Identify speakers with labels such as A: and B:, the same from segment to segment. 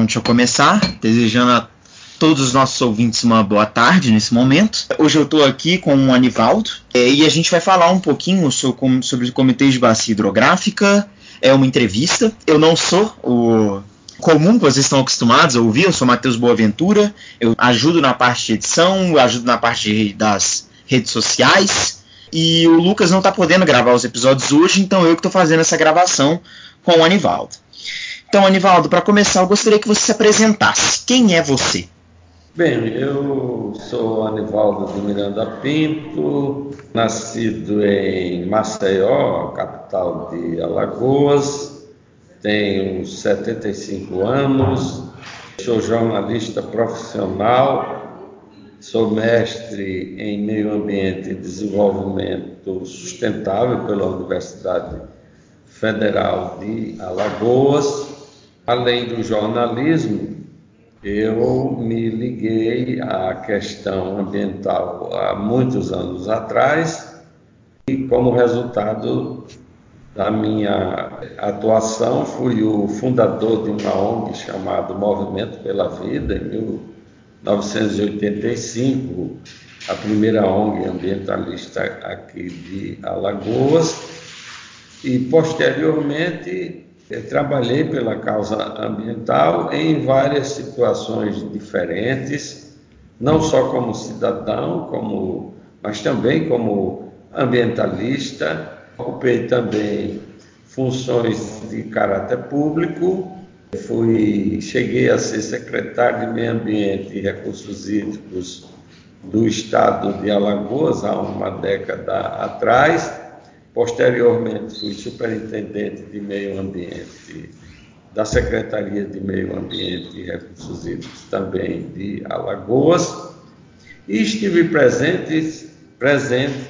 A: Então, deixa eu começar desejando a todos os nossos ouvintes uma boa tarde nesse momento. Hoje eu estou aqui com o Anivaldo é, e a gente vai falar um pouquinho sobre, sobre o Comitê de Bacia Hidrográfica. É uma entrevista. Eu não sou o comum que vocês estão acostumados a ouvir, eu sou Matheus Boaventura. Eu ajudo na parte de edição, ajudo na parte das redes sociais. E o Lucas não está podendo gravar os episódios hoje, então eu que estou fazendo essa gravação com o Anivaldo. Então, Anivaldo, para começar, eu gostaria que você se apresentasse. Quem é você?
B: Bem, eu sou Anivaldo de Miranda Pinto, nascido em Maceió, capital de Alagoas, tenho 75 anos, sou jornalista profissional, sou mestre em Meio Ambiente e Desenvolvimento Sustentável pela Universidade Federal de Alagoas Além do jornalismo, eu me liguei à questão ambiental há muitos anos atrás e, como resultado da minha atuação, fui o fundador de uma ONG chamada Movimento pela Vida, em 1985, a primeira ONG ambientalista aqui de Alagoas, e posteriormente eu trabalhei pela causa ambiental em várias situações diferentes, não só como cidadão, como, mas também como ambientalista. Ocupei também funções de caráter público. Fui, cheguei a ser secretário de Meio Ambiente e Recursos Hídricos do Estado de Alagoas há uma década atrás Posteriormente, fui superintendente de meio ambiente da Secretaria de Meio Ambiente e Recursos Hídricos também de Alagoas e estive presente, presente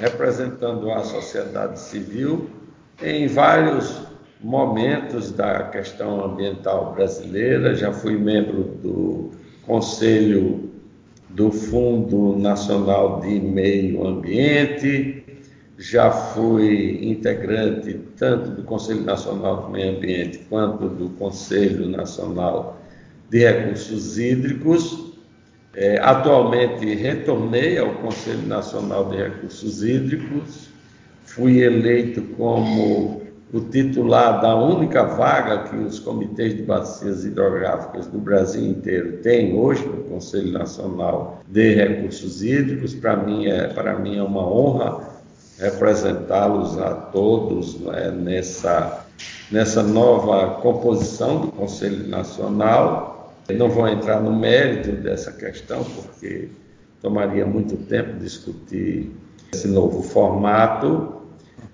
B: representando a sociedade civil em vários momentos da questão ambiental brasileira. Já fui membro do Conselho do Fundo Nacional de Meio Ambiente, já fui integrante tanto do Conselho Nacional do Meio Ambiente quanto do Conselho Nacional de Recursos Hídricos. É, atualmente retornei ao Conselho Nacional de Recursos Hídricos, fui eleito como o titular da única vaga que os comitês de bacias hidrográficas do Brasil inteiro têm hoje no Conselho Nacional de Recursos Hídricos. Para mim é para mim é uma honra representá-los a todos é, nessa, nessa nova composição do Conselho Nacional. Não vou entrar no mérito dessa questão, porque tomaria muito tempo discutir esse novo formato,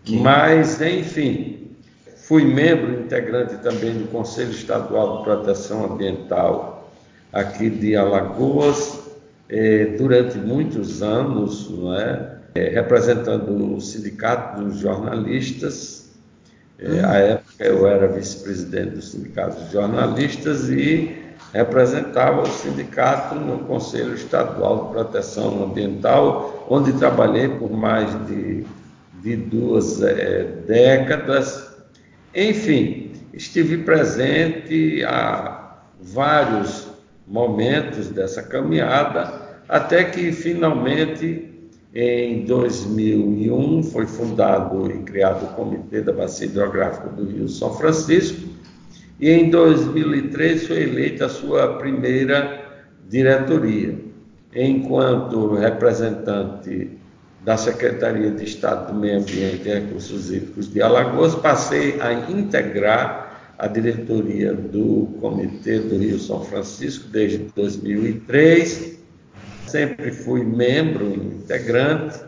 B: mas, enfim, fui membro integrante também do Conselho Estadual de Proteção Ambiental aqui de Alagoas eh, durante muitos anos, não é? É, representando o Sindicato dos Jornalistas. É, à época eu era vice-presidente do Sindicato dos Jornalistas e representava o sindicato no Conselho Estadual de Proteção Ambiental, onde trabalhei por mais de, de duas é, décadas. Enfim, estive presente a vários momentos dessa caminhada, até que finalmente em 2001 foi fundado e criado o Comitê da Bacia Hidrográfica do Rio São Francisco e em 2003 foi eleita a sua primeira diretoria. Enquanto representante da Secretaria de Estado do Meio Ambiente e Recursos Hídricos de Alagoas, passei a integrar a diretoria do Comitê do Rio São Francisco desde 2003 sempre fui membro, integrante,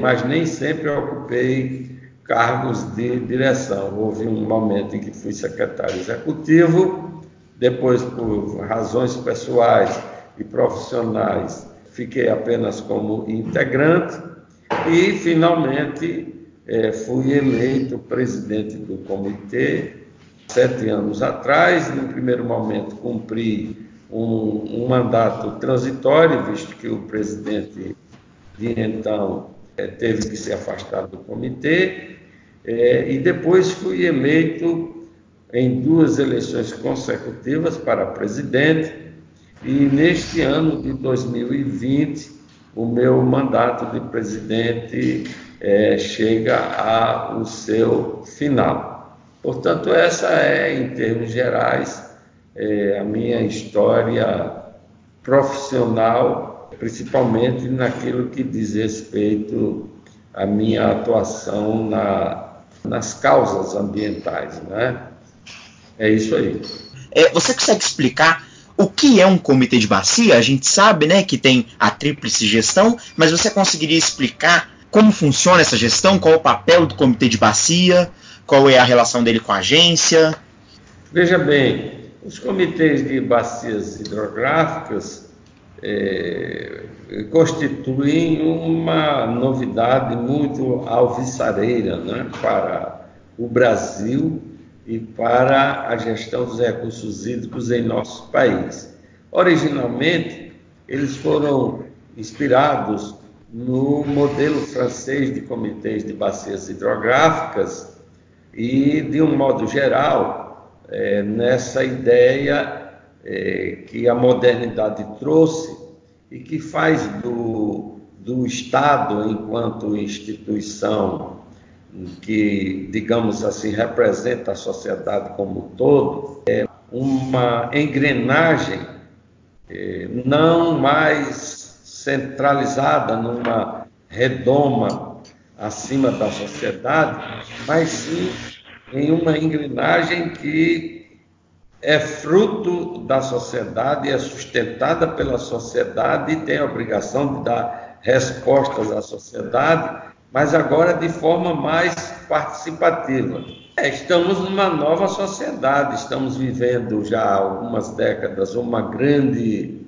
B: mas nem sempre ocupei cargos de direção. Houve um momento em que fui secretário executivo, depois, por razões pessoais e profissionais, fiquei apenas como integrante e, finalmente, eh, fui eleito presidente do comitê sete anos atrás. No primeiro momento, cumpri um, um mandato transitório, visto que o presidente de então é, teve que se afastar do comitê, é, e depois fui eleito em duas eleições consecutivas para presidente e neste ano de 2020 o meu mandato de presidente é, chega ao seu final. Portanto, essa é, em termos gerais, é, a minha história profissional, principalmente naquilo que diz respeito à minha atuação na, nas causas ambientais. Né? É isso aí.
A: É, você consegue explicar o que é um comitê de bacia? A gente sabe né, que tem a tríplice gestão, mas você conseguiria explicar como funciona essa gestão? Qual é o papel do comitê de bacia? Qual é a relação dele com a agência?
B: Veja bem, os comitês de bacias hidrográficas é, constituem uma novidade muito alvissareira né, para o Brasil e para a gestão dos recursos hídricos em nosso país. Originalmente, eles foram inspirados no modelo francês de comitês de bacias hidrográficas e, de um modo geral, é, nessa ideia é, que a modernidade trouxe e que faz do, do Estado, enquanto instituição que, digamos assim, representa a sociedade como um todo, é uma engrenagem é, não mais centralizada numa redoma acima da sociedade, mas sim em uma engrenagem que é fruto da sociedade, é sustentada pela sociedade e tem a obrigação de dar respostas à sociedade, mas agora de forma mais participativa. É, estamos numa nova sociedade, estamos vivendo já há algumas décadas uma grande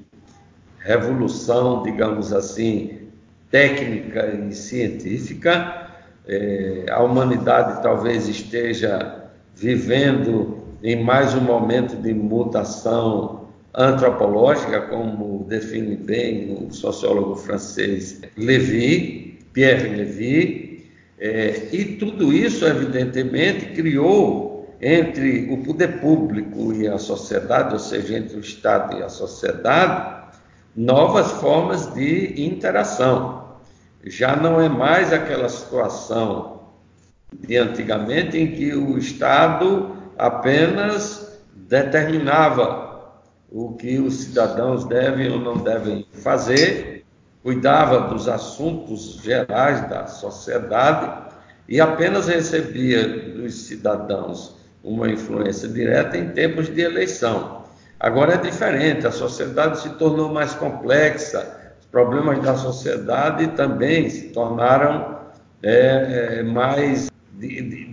B: revolução, digamos assim, técnica e científica é, a humanidade talvez esteja vivendo em mais um momento de mutação antropológica, como define bem o sociólogo francês Lévy, Pierre Lévy, é, e tudo isso, evidentemente, criou entre o poder público e a sociedade, ou seja, entre o Estado e a sociedade, novas formas de interação já não é mais aquela situação de antigamente em que o Estado apenas determinava o que os cidadãos devem ou não devem fazer, cuidava dos assuntos gerais da sociedade e apenas recebia dos cidadãos uma influência direta em tempos de eleição. Agora é diferente, a sociedade se tornou mais complexa, problemas da sociedade também se tornaram é, é mais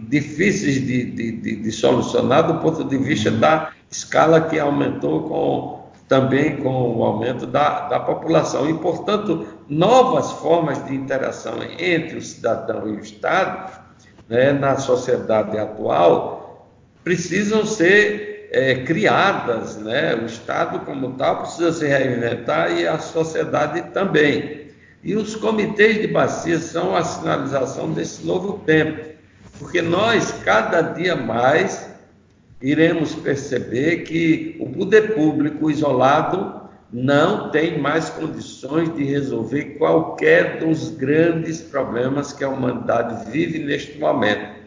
B: difíceis de, de, de, solucionar do ponto de vista da escala que aumentou com, também com o aumento da, da população. E, portanto, novas formas de interação entre o cidadão e o Estado né, na sociedade atual precisam ser é, criadas, né? o Estado como tal precisa se reinventar e a sociedade também. E os comitês de bacia são a sinalização desse novo tempo, porque nós, cada dia mais, iremos perceber que o poder público isolado não tem mais condições de resolver qualquer dos grandes problemas que a humanidade vive neste momento.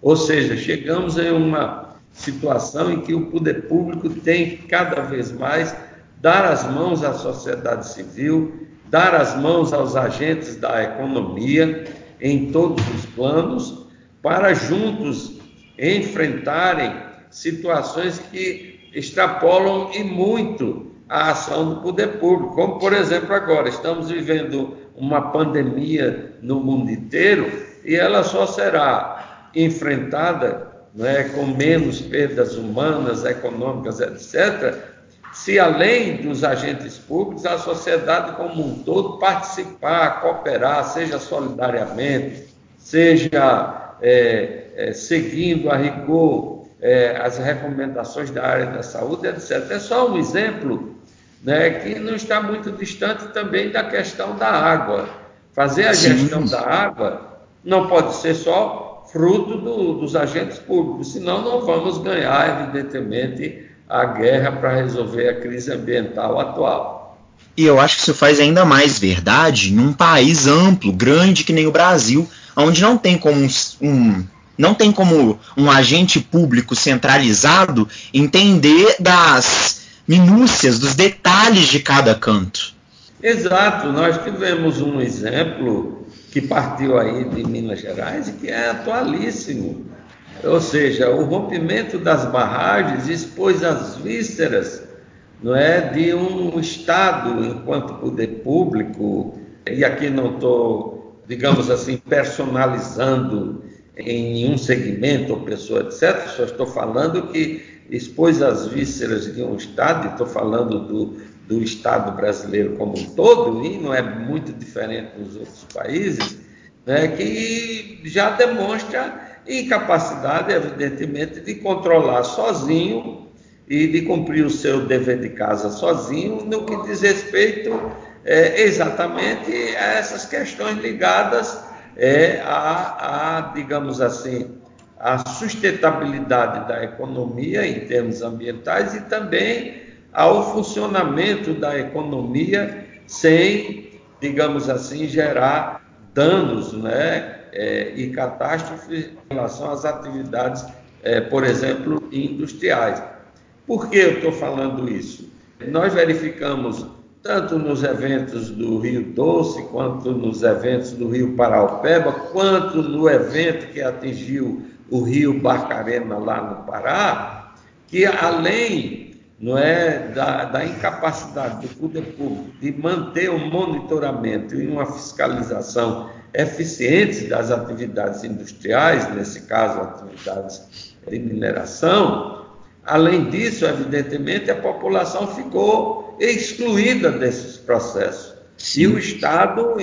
B: Ou seja, chegamos em uma situação em que o poder público tem cada vez mais dar as mãos à sociedade civil, dar as mãos aos agentes da economia em todos os planos, para juntos enfrentarem situações que extrapolam e muito a ação do poder público, como por exemplo agora estamos vivendo uma pandemia no mundo inteiro e ela só será enfrentada né, com menos perdas humanas, econômicas, etc., se além dos agentes públicos, a sociedade como um todo participar, cooperar, seja solidariamente, seja é, é, seguindo a rigor é, as recomendações da área da saúde, etc. É só um exemplo né, que não está muito distante também da questão da água. Fazer a gestão Sim. da água não pode ser só fruto do, dos agentes públicos, senão não vamos ganhar, evidentemente, a guerra para resolver a crise ambiental atual.
A: E eu acho que isso faz ainda mais verdade num país amplo, grande que nem o Brasil, onde não tem como um, um não tem como um agente público centralizado entender das minúcias, dos detalhes de cada canto.
B: Exato, nós tivemos um exemplo que partiu aí de Minas Gerais e que é atualíssimo. Ou seja, o rompimento das barragens expôs as vísceras não é, de um Estado enquanto poder público, e aqui não estou, digamos assim, personalizando em nenhum segmento ou pessoa, etc., só estou falando que expôs as vísceras de um Estado, estou falando do, do Estado brasileiro como um todo, e não é muito diferente dos outros países, né, que já demonstra incapacidade, evidentemente, de controlar sozinho e de cumprir o seu dever de casa sozinho, no que diz respeito é, exatamente a essas questões ligadas é, a, a, digamos assim, a sustentabilidade da economia em termos ambientais e também ao funcionamento da economia sem, digamos assim, gerar danos né, é, e catástrofes em relação às atividades, é, por exemplo, industriais. Por que eu estou falando isso? Nós verificamos tanto nos eventos do Rio Doce, quanto nos eventos do Rio Paraupeba, quanto no evento que atingiu o Rio Barcarena lá no Pará, que além não é, da, da incapacidade do poder público de manter o um monitoramento e uma fiscalização eficientes das atividades industriais, nesse caso, atividades de mineração. Além disso, evidentemente, a população ficou excluída desses processos. Sim. E o Estado,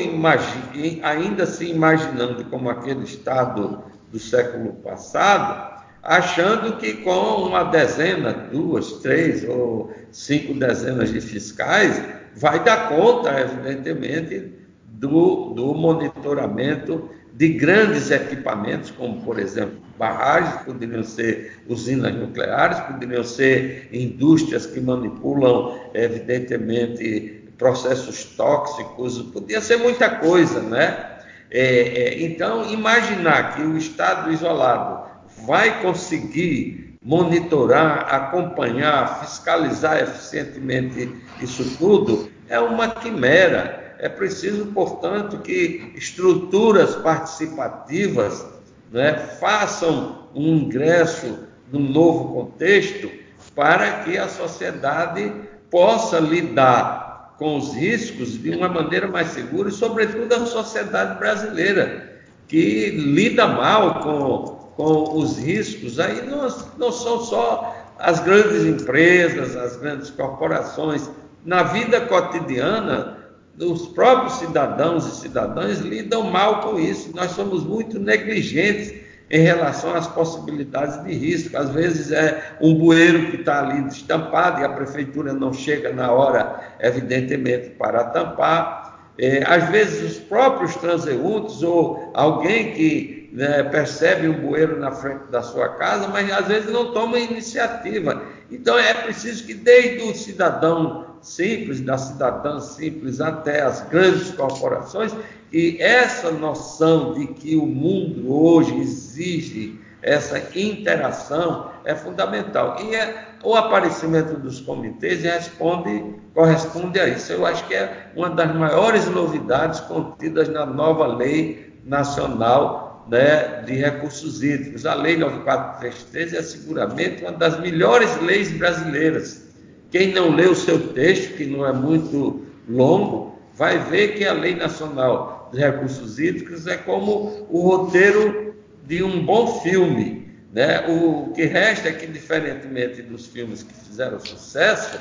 B: ainda se imaginando como aquele Estado do século passado, achando que com uma dezena, duas, três ou cinco dezenas de fiscais, vai dar conta, evidentemente, do, do monitoramento de grandes equipamentos, como, por exemplo, barragens, poderiam ser usinas nucleares, poderiam ser indústrias que manipulam, evidentemente, processos tóxicos, podia ser muita coisa, né? É, é, então, imaginar que o Estado isolado vai conseguir monitorar, acompanhar, fiscalizar eficientemente isso tudo, é uma quimera. É preciso, portanto, que estruturas participativas né, façam um ingresso num novo contexto para que a sociedade possa lidar com os riscos de uma maneira mais segura e, sobretudo, a sociedade brasileira, que lida mal com com os riscos, aí não, não são só as grandes empresas, as grandes corporações. Na vida cotidiana, os próprios cidadãos e cidadãs lidam mal com isso. Nós somos muito negligentes em relação às possibilidades de risco. Às vezes é um bueiro que está ali estampado e a prefeitura não chega na hora, evidentemente, para tampar. É, às vezes os próprios transeuntes ou alguém que né, percebe um bueiro na frente da sua casa, mas às vezes não toma iniciativa. Então é preciso que desde o cidadão simples, da cidadã simples até as grandes corporações, e essa noção de que o mundo hoje exige essa interação é fundamental. E é, o aparecimento dos comitês responde, corresponde a isso. Eu acho que é uma das maiores novidades contidas na nova lei nacional né, de recursos hídricos. A Lei 9433 é seguramente uma das melhores leis brasileiras. Quem não lê o seu texto, que não é muito longo, vai ver que a Lei Nacional de Recursos Hídricos é como o roteiro de um bom filme. Né? O que resta é que, diferentemente dos filmes que fizeram sucesso,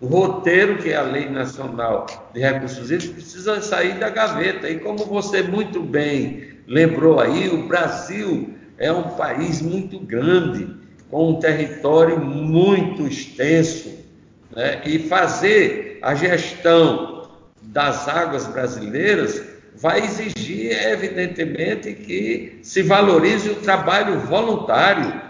B: o roteiro, que é a Lei Nacional de Recursos Hídricos, precisa sair da gaveta. E como você muito bem lembrou aí, o Brasil é um país muito grande, com um território muito extenso, né? e fazer a gestão das águas brasileiras vai exigir, evidentemente, que se valorize o trabalho voluntário,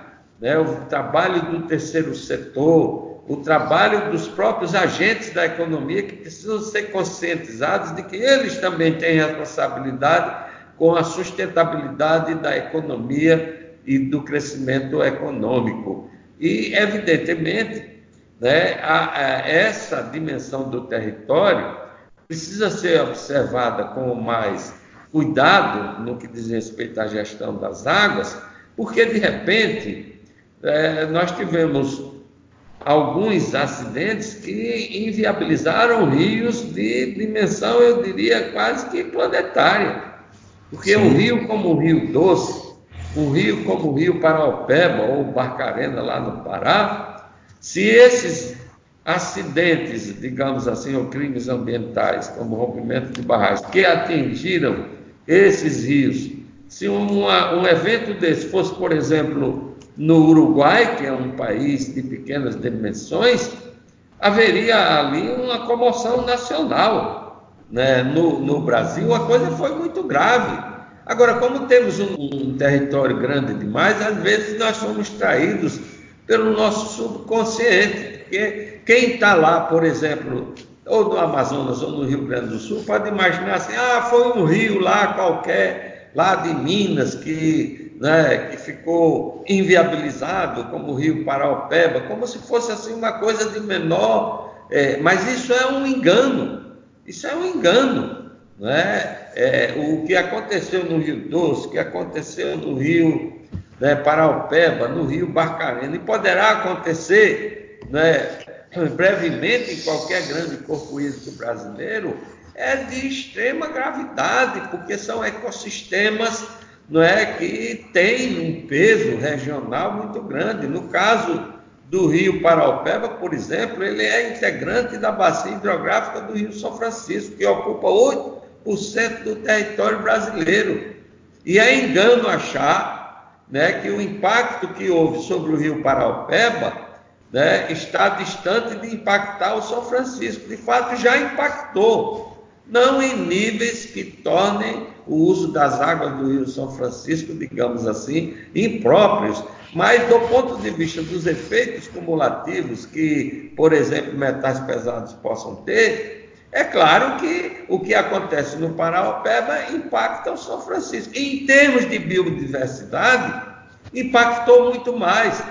B: né, o trabalho do terceiro setor, o trabalho dos próprios agentes da economia que precisam ser conscientizados de que eles também têm responsabilidade com a sustentabilidade da economia e do crescimento econômico. E, evidentemente, né, a, a, essa dimensão do território precisa ser observada com mais cuidado no que diz respeito à gestão das águas, porque, de repente, é, nós tivemos alguns acidentes que inviabilizaram rios de dimensão, eu diria, quase que planetária. Porque Sim. um rio como o Rio Doce, um rio como o Rio Paraupeba ou Barcarena lá no Pará, se esses acidentes, digamos assim, ou crimes ambientais, como rompimento de barragens, que atingiram esses rios, se uma, um evento desse fosse, por exemplo, no Uruguai, que é um país de pequenas dimensões, haveria ali uma comoção nacional né, no, no, Brasil, a coisa foi muito grave. Agora, como temos um, um território grande demais, às vezes nós somos traídos pelo nosso subconsciente, porque quem está lá, por exemplo, ou no Amazonas ou no Rio Grande do Sul, pode imaginar assim: ah, foi um rio lá qualquer, lá de Minas, que, né, que ficou inviabilizado, como o Rio Paraupeba, como se fosse assim uma coisa de menor. É, mas isso é um engano. Isso é um engano. Não é? é o que aconteceu no Rio Doce, o que aconteceu no Rio né, Paraupeba, no Rio Barcarena, e poderá acontecer né, brevemente em qualquer grande corpo hídrico brasileiro, é de extrema gravidade, porque são ecossistemas não é, que têm um peso regional muito grande. No caso do rio Paraupeba, por exemplo, ele é integrante da bacia hidrográfica do rio São Francisco, que ocupa 8% do território brasileiro. E é engano achar né, que o impacto que houve sobre o rio Paraupeba né, está distante de impactar o São Francisco. De fato, já impactou, não em níveis que tornem o uso das águas do rio São Francisco, digamos assim, impróprios mas, do ponto de vista dos efeitos cumulativos que, por exemplo, metais pesados possam ter, é claro que o que acontece no Paraopeba impacta o São Francisco. Em termos de biodiversidade, impactou muito mais,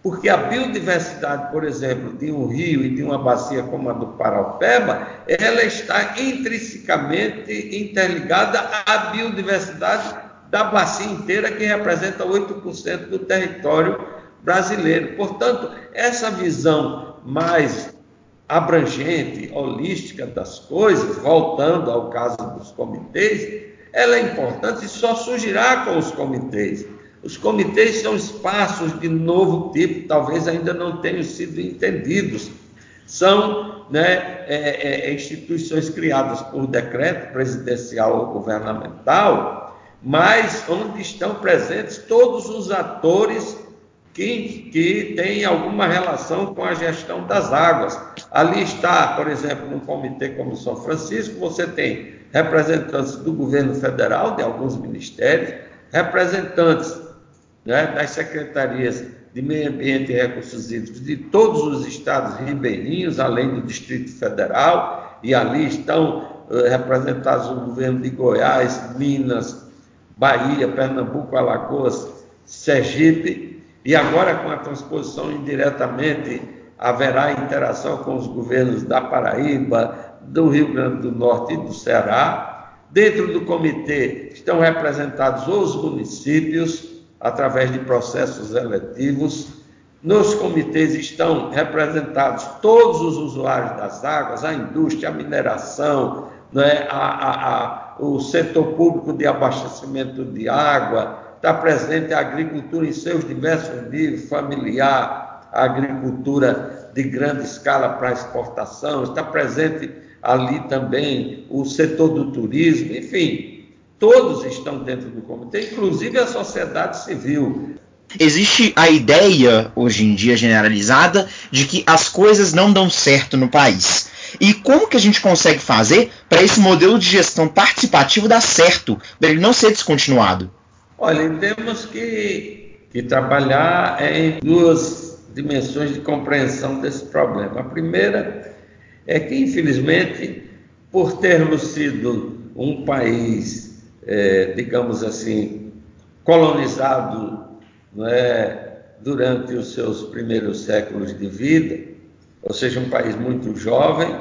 B: porque a biodiversidade, por exemplo, de um rio e de uma bacia como a do Paraupeba, ela está intrinsecamente interligada à biodiversidade da bacia inteira, que representa 8% do território brasileiro. Portanto, essa visão mais abrangente, holística das coisas, voltando ao caso dos comitês, ela é importante e só surgirá com os comitês. Os comitês são espaços de novo tipo, talvez ainda não tenham sido entendidos. São né, é, é, instituições criadas por decreto presidencial ou governamental mas onde estão presentes todos os atores que, que têm alguma relação com a gestão das águas. Ali está, por exemplo, no Comitê como São Francisco, você tem representantes do governo federal, de alguns ministérios, representantes né, das secretarias de Meio Ambiente e Recursos Hídricos de todos os estados ribeirinhos, além do Distrito Federal, e ali estão uh, representados o governo de Goiás, Minas, Bahia, Pernambuco, Alagoas, Sergipe, e agora com a transposição indiretamente haverá interação com os governos da Paraíba, do Rio Grande do Norte e do Ceará. Dentro do comitê estão representados os municípios, através de processos eletivos. Nos comitês estão representados todos os usuários das águas, a indústria, a mineração, né, a, a, a o setor público de abastecimento de água, está presente a agricultura em seus diversos níveis, familiar, a agricultura de grande escala para exportação, está presente ali também o setor do turismo, enfim, todos estão dentro do comitê, inclusive a sociedade civil.
A: Existe a ideia, hoje em dia generalizada, de que as coisas não dão certo no país E como que a gente consegue fazer para esse modelo de gestão participativo dar certo, para ele não ser descontinuado?
B: Olha, temos que, que trabalhar em duas dimensões de compreensão desse problema. A primeira é que, infelizmente, por termos sido um país, é, digamos assim, colonizado é, durante os seus primeiros séculos de vida, ou seja, um país muito jovem,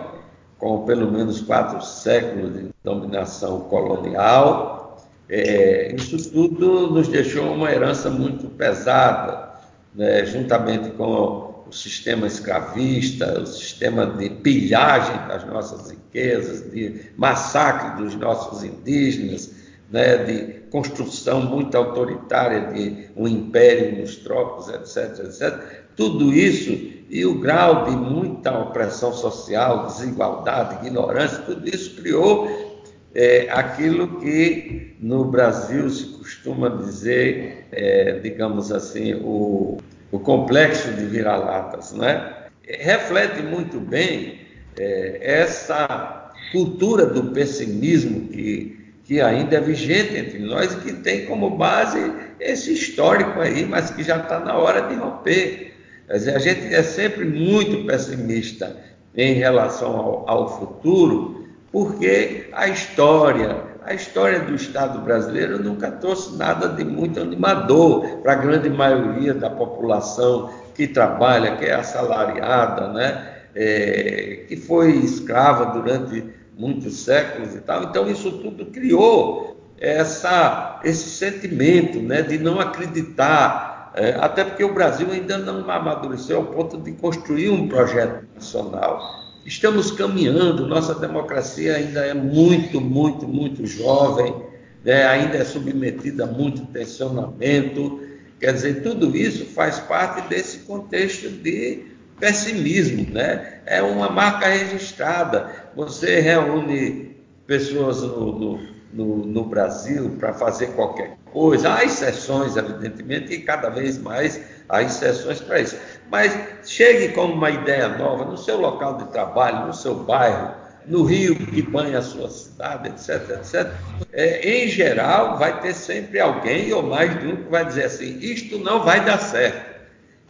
B: com pelo menos quatro séculos de dominação colonial. É, isso tudo nos deixou uma herança muito pesada, né, juntamente com o sistema escravista, o sistema de pilhagem das nossas riquezas, de massacre dos nossos indígenas, né, de construção muito autoritária de um império nos trópicos, etc, etc. Tudo isso e o grau de muita opressão social, desigualdade, ignorância, tudo isso criou é, aquilo que no Brasil se costuma dizer, é, digamos assim, o, o complexo de vira-latas, né? Reflete muito bem é, essa cultura do pessimismo que que ainda é vigente entre nós e que tem como base esse histórico aí, mas que já está na hora de romper. A gente é sempre muito pessimista em relação ao, ao futuro, porque a história, a história do Estado brasileiro nunca trouxe nada de muito animador para a grande maioria da população que trabalha, que é assalariada, né? É, que foi escrava durante muitos séculos e tal. Então, isso tudo criou essa, esse sentimento né, de não acreditar, é, até porque o Brasil ainda não amadureceu ao ponto de construir um projeto nacional. Estamos caminhando, nossa democracia ainda é muito, muito, muito jovem, né, ainda é submetida a muito tensionamento. Quer dizer, tudo isso faz parte desse contexto de pessimismo, né? É uma marca registrada. Você reúne pessoas no, no, no, no Brasil para fazer qualquer Há exceções, evidentemente, e cada vez mais há exceções para isso. Mas chegue com uma ideia nova no seu local de trabalho, no seu bairro, no rio que banha a sua cidade, etc, etc. É, em geral, vai ter sempre alguém ou mais de um que vai dizer assim: isto não vai dar certo.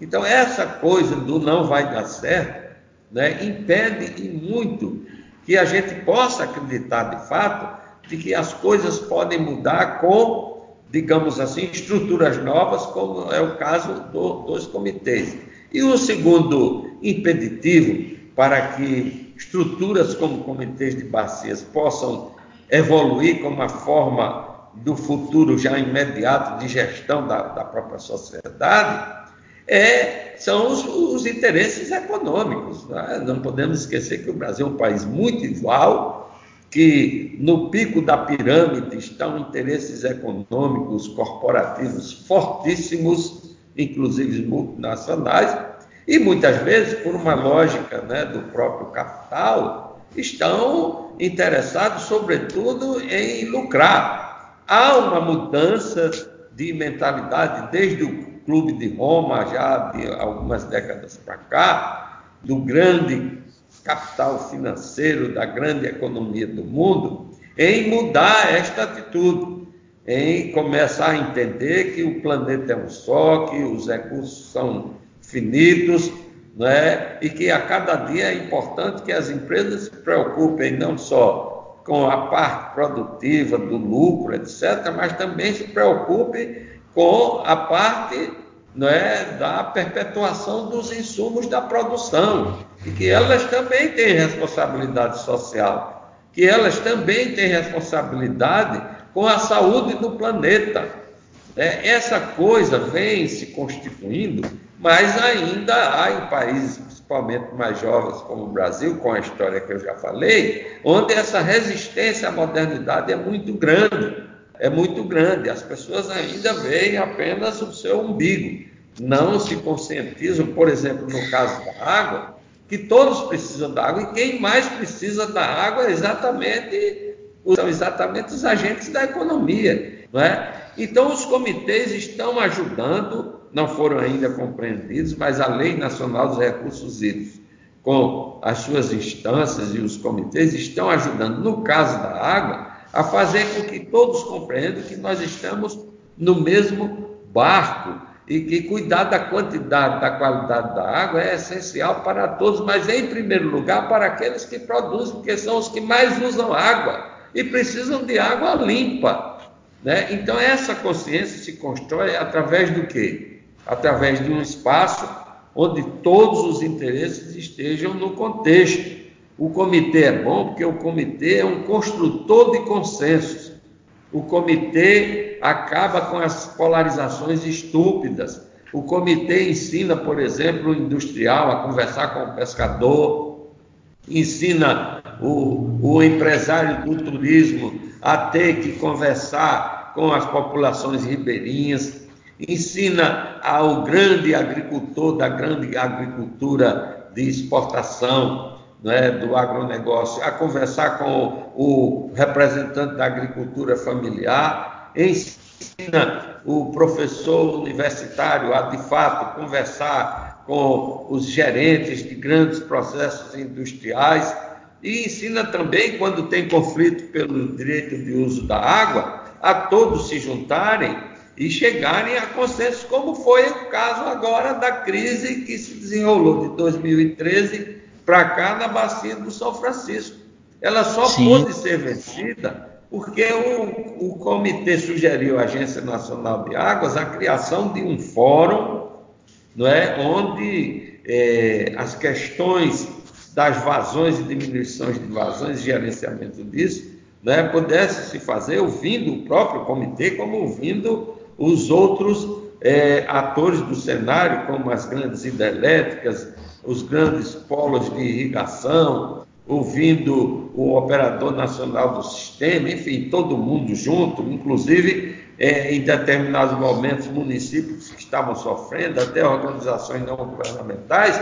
B: Então, essa coisa do não vai dar certo, né, impede e muito que a gente possa acreditar de fato de que as coisas podem mudar com, digamos assim, estruturas novas, como é o caso do, dos comitês. E o segundo impeditivo para que estruturas como comitês de bacias possam evoluir como uma forma do futuro já imediato de gestão da, da própria sociedade é, são os, os, interesses econômicos. Né? Não podemos esquecer que o Brasil é um país muito igual, que no pico da pirâmide estão interesses econômicos corporativos fortíssimos, inclusive multinacionais, e muitas vezes, por uma lógica né, do próprio capital, estão interessados, sobretudo, em lucrar. Há uma mudança de mentalidade desde o Clube de Roma, já de algumas décadas para cá, do grande capital financeiro, da grande economia do mundo, em mudar esta atitude, em começar a entender que o planeta é um só, que os recursos são finitos, né? e que a cada dia é importante que as empresas se preocupem não só com a parte produtiva, do lucro, etc., mas também se preocupem com a parte não é, da perpetuação dos insumos da produção, e que elas também têm responsabilidade social, que elas também têm responsabilidade com a saúde do planeta. É, essa coisa vem se constituindo, mas ainda há em países, principalmente mais jovens como o Brasil, com a história que eu já falei, onde essa resistência à modernidade é muito grande é muito grande. As pessoas ainda veem apenas o seu umbigo, não se conscientizam, por exemplo, no caso da água, que todos precisam da água e quem mais precisa da água é exatamente, são exatamente os agentes da economia. Não é? Então, os comitês estão ajudando, não foram ainda compreendidos, mas a Lei Nacional dos Recursos Hídricos com as suas instâncias e os comitês, estão ajudando, no caso da água, a fazer com que todos compreendam que nós estamos no mesmo barco e que cuidar da quantidade, da qualidade da água é essencial para todos, mas em primeiro lugar para aqueles que produzem, porque são os que mais usam água e precisam de água limpa. Né? Então essa consciência se constrói através do quê? Através de um espaço onde todos os interesses estejam no contexto. O comitê é bom porque o comitê é um construtor de consensos. O comitê acaba com as polarizações estúpidas. O comitê ensina, por exemplo, o industrial a conversar com o pescador, ensina o, o empresário do turismo a ter que conversar com as populações ribeirinhas, ensina ao grande agricultor da grande agricultura de exportação né, do agronegócio a conversar com o representante da agricultura familiar, ensina o professor universitário a de fato conversar com os gerentes de grandes processos industriais e ensina também, quando tem conflito pelo direito de uso da água, a todos se juntarem e chegarem a consenso, como foi o caso agora da crise que se desenrolou de 2013 para cá na bacia do São Francisco. Ela só Sim. pôde ser vencida porque o, o comitê sugeriu à Agência Nacional de Águas a criação de um fórum, não é, onde é, as questões das vazões e diminuições de vazões, gerenciamento disso, né, pudesse se fazer ouvindo o próprio comitê, como ouvindo os outros é, atores do cenário, como as grandes hidrelétricas, os grandes polos de irrigação, ouvindo o operador nacional do sistema, enfim, todo mundo junto, inclusive é, em determinados momentos municípios que estavam sofrendo, até organizações não governamentais,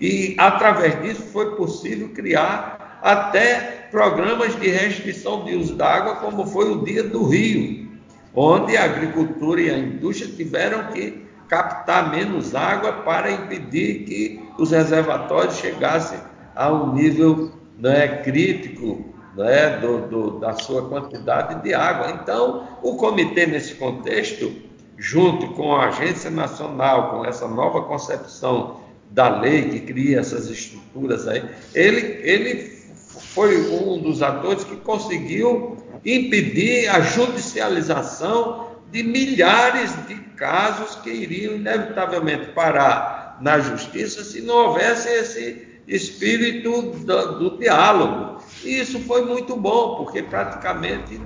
B: e através disso foi possível criar até programas de restrição de uso da água, como foi o Dia do Rio, onde a agricultura e a indústria tiveram que captar menos água para impedir que os reservatórios chegassem a um nível né, crítico né, do, do, da sua quantidade de água. Então, o comitê, nesse contexto, junto com a Agência Nacional, com essa nova concepção da lei que cria essas estruturas aí, ele, ele foi um dos atores que conseguiu impedir a judicialização de milhares de casos que iriam inevitavelmente parar na justiça se não houvesse esse espírito do, do diálogo. E isso foi muito bom, porque praticamente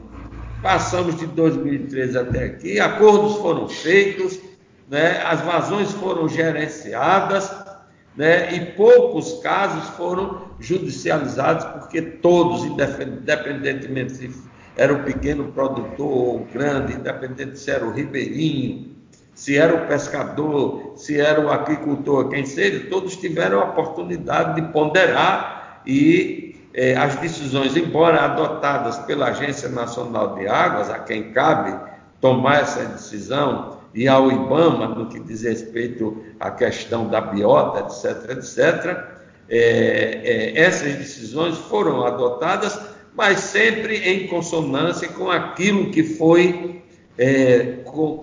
B: passamos de 2013 até aqui, acordos foram feitos, né, as vazões foram gerenciadas, né, e poucos casos foram judicializados, porque todos, independentemente se era o pequeno produtor ou o grande, independente se era o ribeirinho, se era o pescador, se era o agricultor, quem seja, todos tiveram a oportunidade de ponderar e eh, as decisões, embora adotadas pela Agência Nacional de Águas, a quem cabe tomar essa decisão, e ao IBAMA, no que diz respeito à questão da biota, etc., etc., é, é, essas decisões foram adotadas, mas sempre em consonância com aquilo que foi é,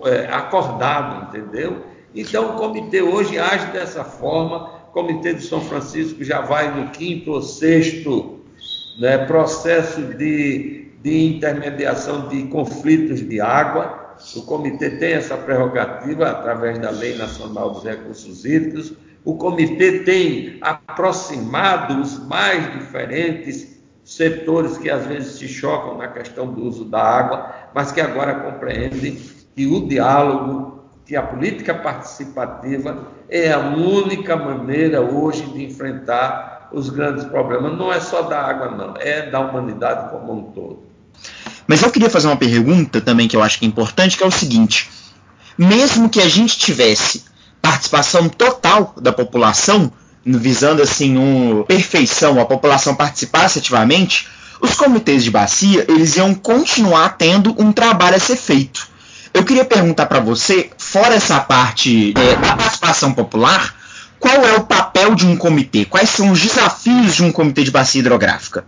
B: é, acordado, entendeu? Então, o comitê hoje age dessa forma. O Comitê de São Francisco já vai no quinto ou sexto né, processo de, de intermediação de conflitos de água. O comitê tem essa prerrogativa através da Lei Nacional dos Recursos Hídricos. O comitê tem aproximado os mais diferentes setores que às vezes se chocam na questão do uso da água, mas que agora compreendem que o diálogo, que a política participativa é a única maneira hoje de enfrentar os grandes problemas. Não é só da água, não, é da humanidade como um todo.
A: Mas eu queria fazer uma pergunta também que eu acho que é importante, que é o seguinte: mesmo que a gente tivesse participação total da população, visando assim uma perfeição, a população participasse ativamente, os comitês de bacia eles iam continuar tendo um trabalho a ser feito. Eu queria perguntar para você, fora essa parte é, da participação popular, qual é o papel de um comitê? Quais são os desafios de um comitê de bacia hidrográfica?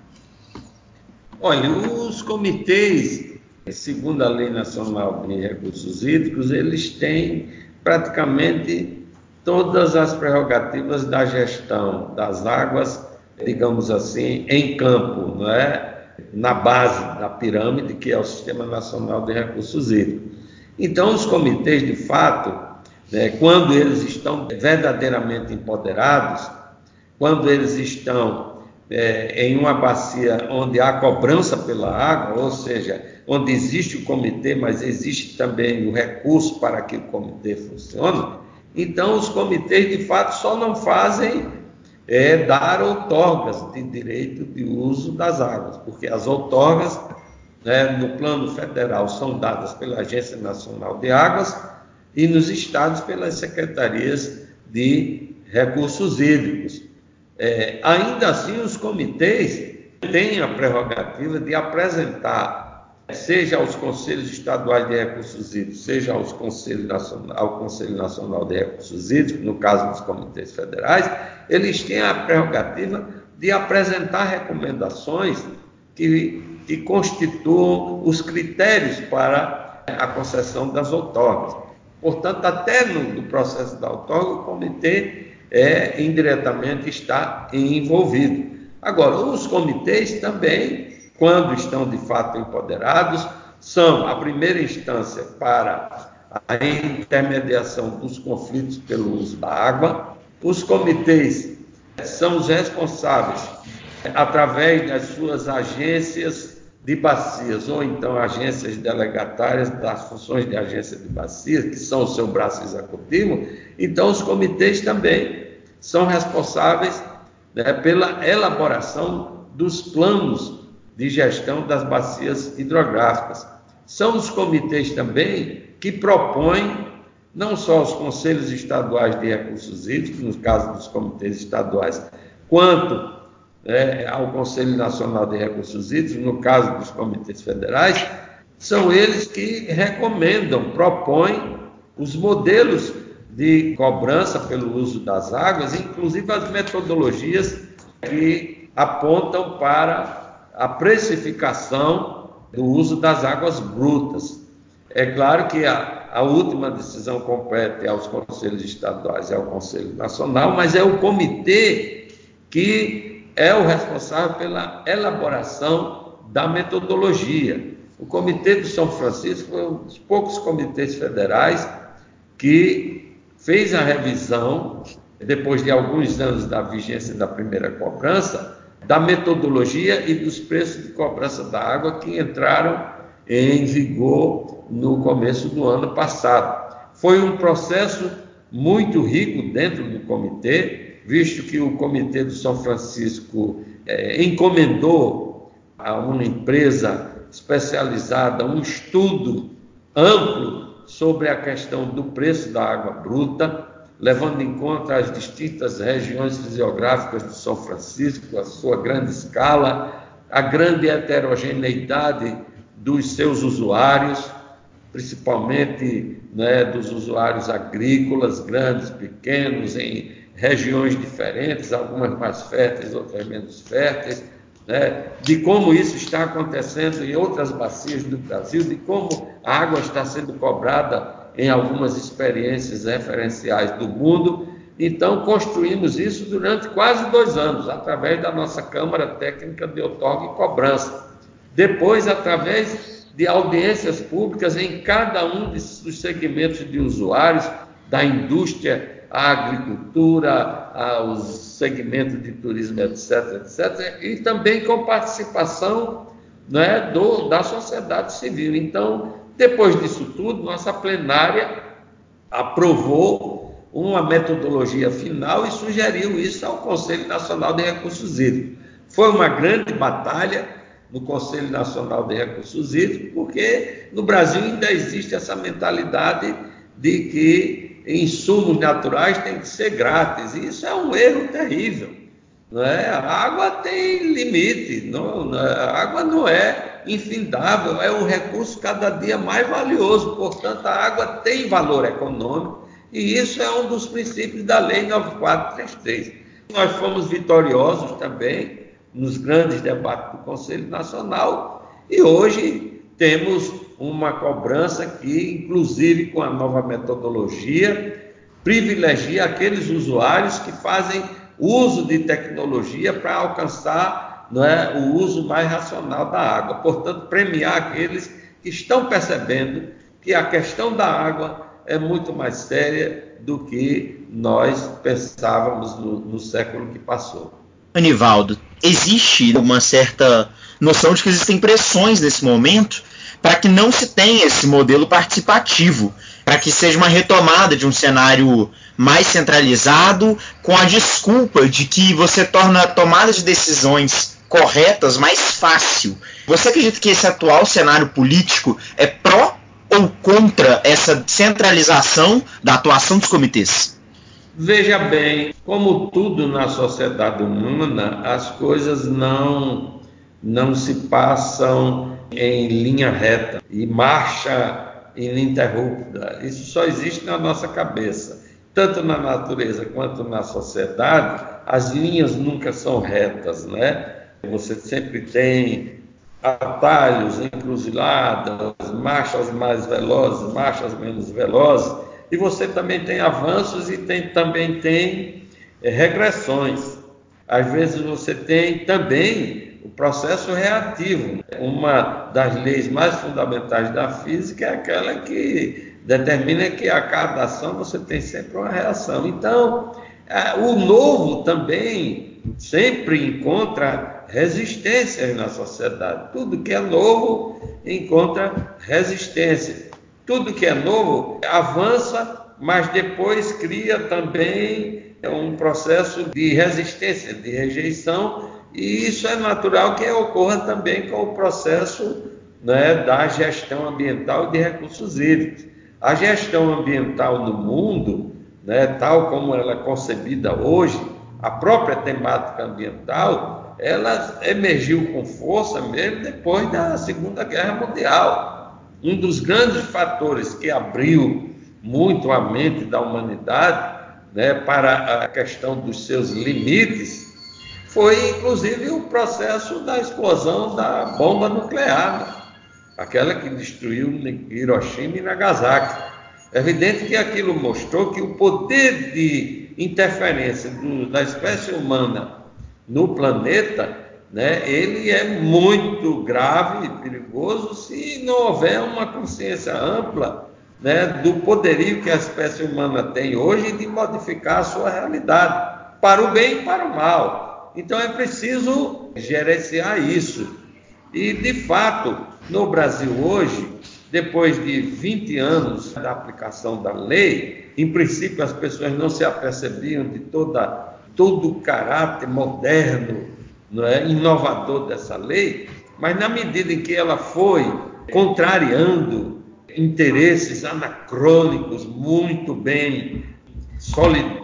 B: Olha, os comitês, segundo a Lei Nacional de Recursos Hídricos, eles têm praticamente todas as prerrogativas da gestão das águas, digamos assim, em campo, não é? na base da pirâmide, que é o Sistema Nacional de Recursos Hídricos. Então, os comitês, de fato, né, quando eles estão verdadeiramente empoderados, quando eles estão é, em uma bacia onde há cobrança pela água, ou seja, onde existe o comitê, mas existe também o recurso para que o comitê funcione, então os comitês de fato só não fazem é, dar outorgas de direito de uso das águas, porque as outorgas né, no plano federal são dadas pela Agência Nacional de Águas e nos estados pelas secretarias de recursos hídricos. É, ainda assim, os comitês têm a prerrogativa de apresentar, seja aos conselhos estaduais de recursos hídricos, seja aos nacional, ao Conselho Nacional de Recursos Hídricos, no caso dos comitês federais, eles têm a prerrogativa de apresentar recomendações que, que constituam os critérios para a concessão das outorgas. Portanto, até no, no processo da outorga, o comitê é, indiretamente está envolvido. Agora, os comitês também, quando estão de fato empoderados, são a primeira instância para a intermediação dos conflitos pelo uso da água. Os comitês são os responsáveis, através das suas agências de bacias, ou então agências delegatárias das funções de agência de bacias, que são o seu braço executivo, então os comitês também são responsáveis né, pela elaboração dos planos de gestão das bacias hidrográficas. São os comitês também que propõem não só os conselhos estaduais de recursos hídricos, no caso dos comitês estaduais, quanto é, ao Conselho Nacional de Recursos Hídricos, no caso dos comitês federais, são eles que recomendam, propõem os modelos de cobrança pelo uso das águas, inclusive as metodologias que apontam para a precificação do uso das águas brutas. É claro que a, a última decisão compete aos conselhos estaduais e ao Conselho Nacional, mas é o comitê que é o responsável pela elaboração da metodologia. O Comitê do São Francisco foi um dos poucos comitês federais que fez a revisão, depois de alguns anos da vigência da primeira cobrança, da metodologia e dos preços de cobrança da água que entraram em vigor no começo do ano passado. Foi um processo muito rico dentro do comitê, visto que o Comitê do São Francisco é, encomendou a uma empresa especializada um estudo amplo sobre a questão do preço da água bruta, levando em conta as distintas regiões fisiográficas do São Francisco, a sua grande escala, a grande heterogeneidade dos seus usuários, principalmente né, dos usuários agrícolas, grandes, pequenos, em regiões diferentes, algumas mais férteis, outras menos férteis, né? de como isso está acontecendo em outras bacias do Brasil, de como a água está sendo cobrada em algumas experiências referenciais do mundo. Então, construímos isso durante quase dois anos, através da nossa Câmara Técnica de Outorga e Cobrança. Depois, através de audiências públicas em cada um dos segmentos de usuários da indústria à agricultura, aos segmentos de turismo, etc., etc., e também com participação né, do, da sociedade civil. Então, depois disso tudo, nossa plenária aprovou uma metodologia final e sugeriu isso ao Conselho Nacional de Recursos Hídricos. Foi uma grande batalha no Conselho Nacional de Recursos Hídricos, porque no Brasil ainda existe essa mentalidade de que insumos naturais têm que ser grátis. E isso é um erro terrível. Não é? A água tem limite, não, a água não é infindável, é um recurso cada dia mais valioso, portanto, a água tem valor econômico, e isso é um dos princípios da Lei 9433. nós fomos vitoriosos também nos grandes debates do Conselho Nacional e hoje temos uma cobrança que, inclusive com a nova metodologia, privilegia aqueles usuários que fazem uso de tecnologia para alcançar não é, o uso mais racional da água. Portanto, premiar aqueles que estão percebendo que a questão da água é muito mais séria do que nós pensávamos no, no século que passou.
A: Anivaldo, existe uma certa noção de que existem pressões nesse momento para que não se tenha esse modelo participativo, para que seja uma retomada de um cenário mais centralizado, com a desculpa de que você torna a tomada de decisões corretas mais fácil. Você acredita que esse atual cenário político é pró ou contra essa centralização da atuação dos comitês?
B: Veja bem, como tudo na sociedade humana, as coisas não, não se passam em linha reta e marcha ininterrupta. Isso só existe na nossa cabeça. Tanto na natureza quanto na sociedade, as linhas nunca são retas, né? Você sempre tem atalhos, encruzilhadas, marchas mais velozes, marchas menos velozes, e você também tem avanços e tem, também tem é, regressões. Às vezes você tem também o processo reativo. Uma das leis mais fundamentais da física é aquela que determina que a cada ação você tem sempre uma reação. Então, é, o novo também sempre encontra resistências na sociedade. Tudo que é novo encontra resistência. Tudo que é novo avança, mas depois cria também um processo de resistência, de rejeição, e isso é natural que ocorra também com o processo né, da gestão ambiental de recursos hídricos. A gestão ambiental no mundo, né, tal como ela é concebida hoje, a própria temática ambiental, ela emergiu com força mesmo depois da Segunda Guerra Mundial. Um dos grandes fatores que abriu muito a mente da humanidade né, para a questão dos seus limites foi, inclusive, o processo da explosão da bomba nuclear, né? aquela que destruiu Hiroshima e Nagasaki. É evidente que aquilo mostrou que o poder de interferência do, da espécie humana no planeta, né, ele é muito grave e perigoso se não houver uma consciência ampla né, do poderio que a espécie humana tem hoje de modificar a sua realidade, para o bem e para o mal. Então é preciso gerenciar isso. E, de fato, no Brasil hoje, depois de 20 anos da aplicação da lei, em princípio as pessoas não se apercebiam de toda todo o caráter moderno, não é, inovador dessa lei, mas na medida em que ela foi contrariando interesses anacrônicos muito bem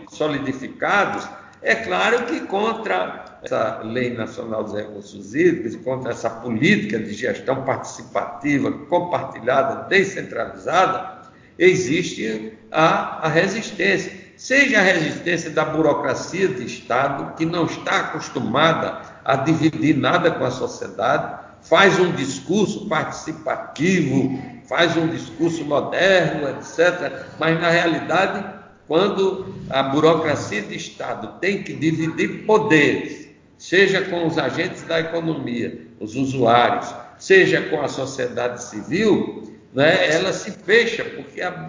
B: solidificados, é claro que contra essa Lei Nacional dos Recursos Hídricos, contra essa política de gestão participativa, compartilhada, descentralizada, existe a, a resistência seja a resistência da burocracia de Estado, que não está acostumada a dividir nada com a sociedade, faz um discurso participativo, faz um discurso moderno, etc. Mas, na realidade, quando a burocracia de Estado tem que dividir poderes, seja com os agentes da economia, os usuários, seja com a sociedade civil, né, ela se fecha, porque a,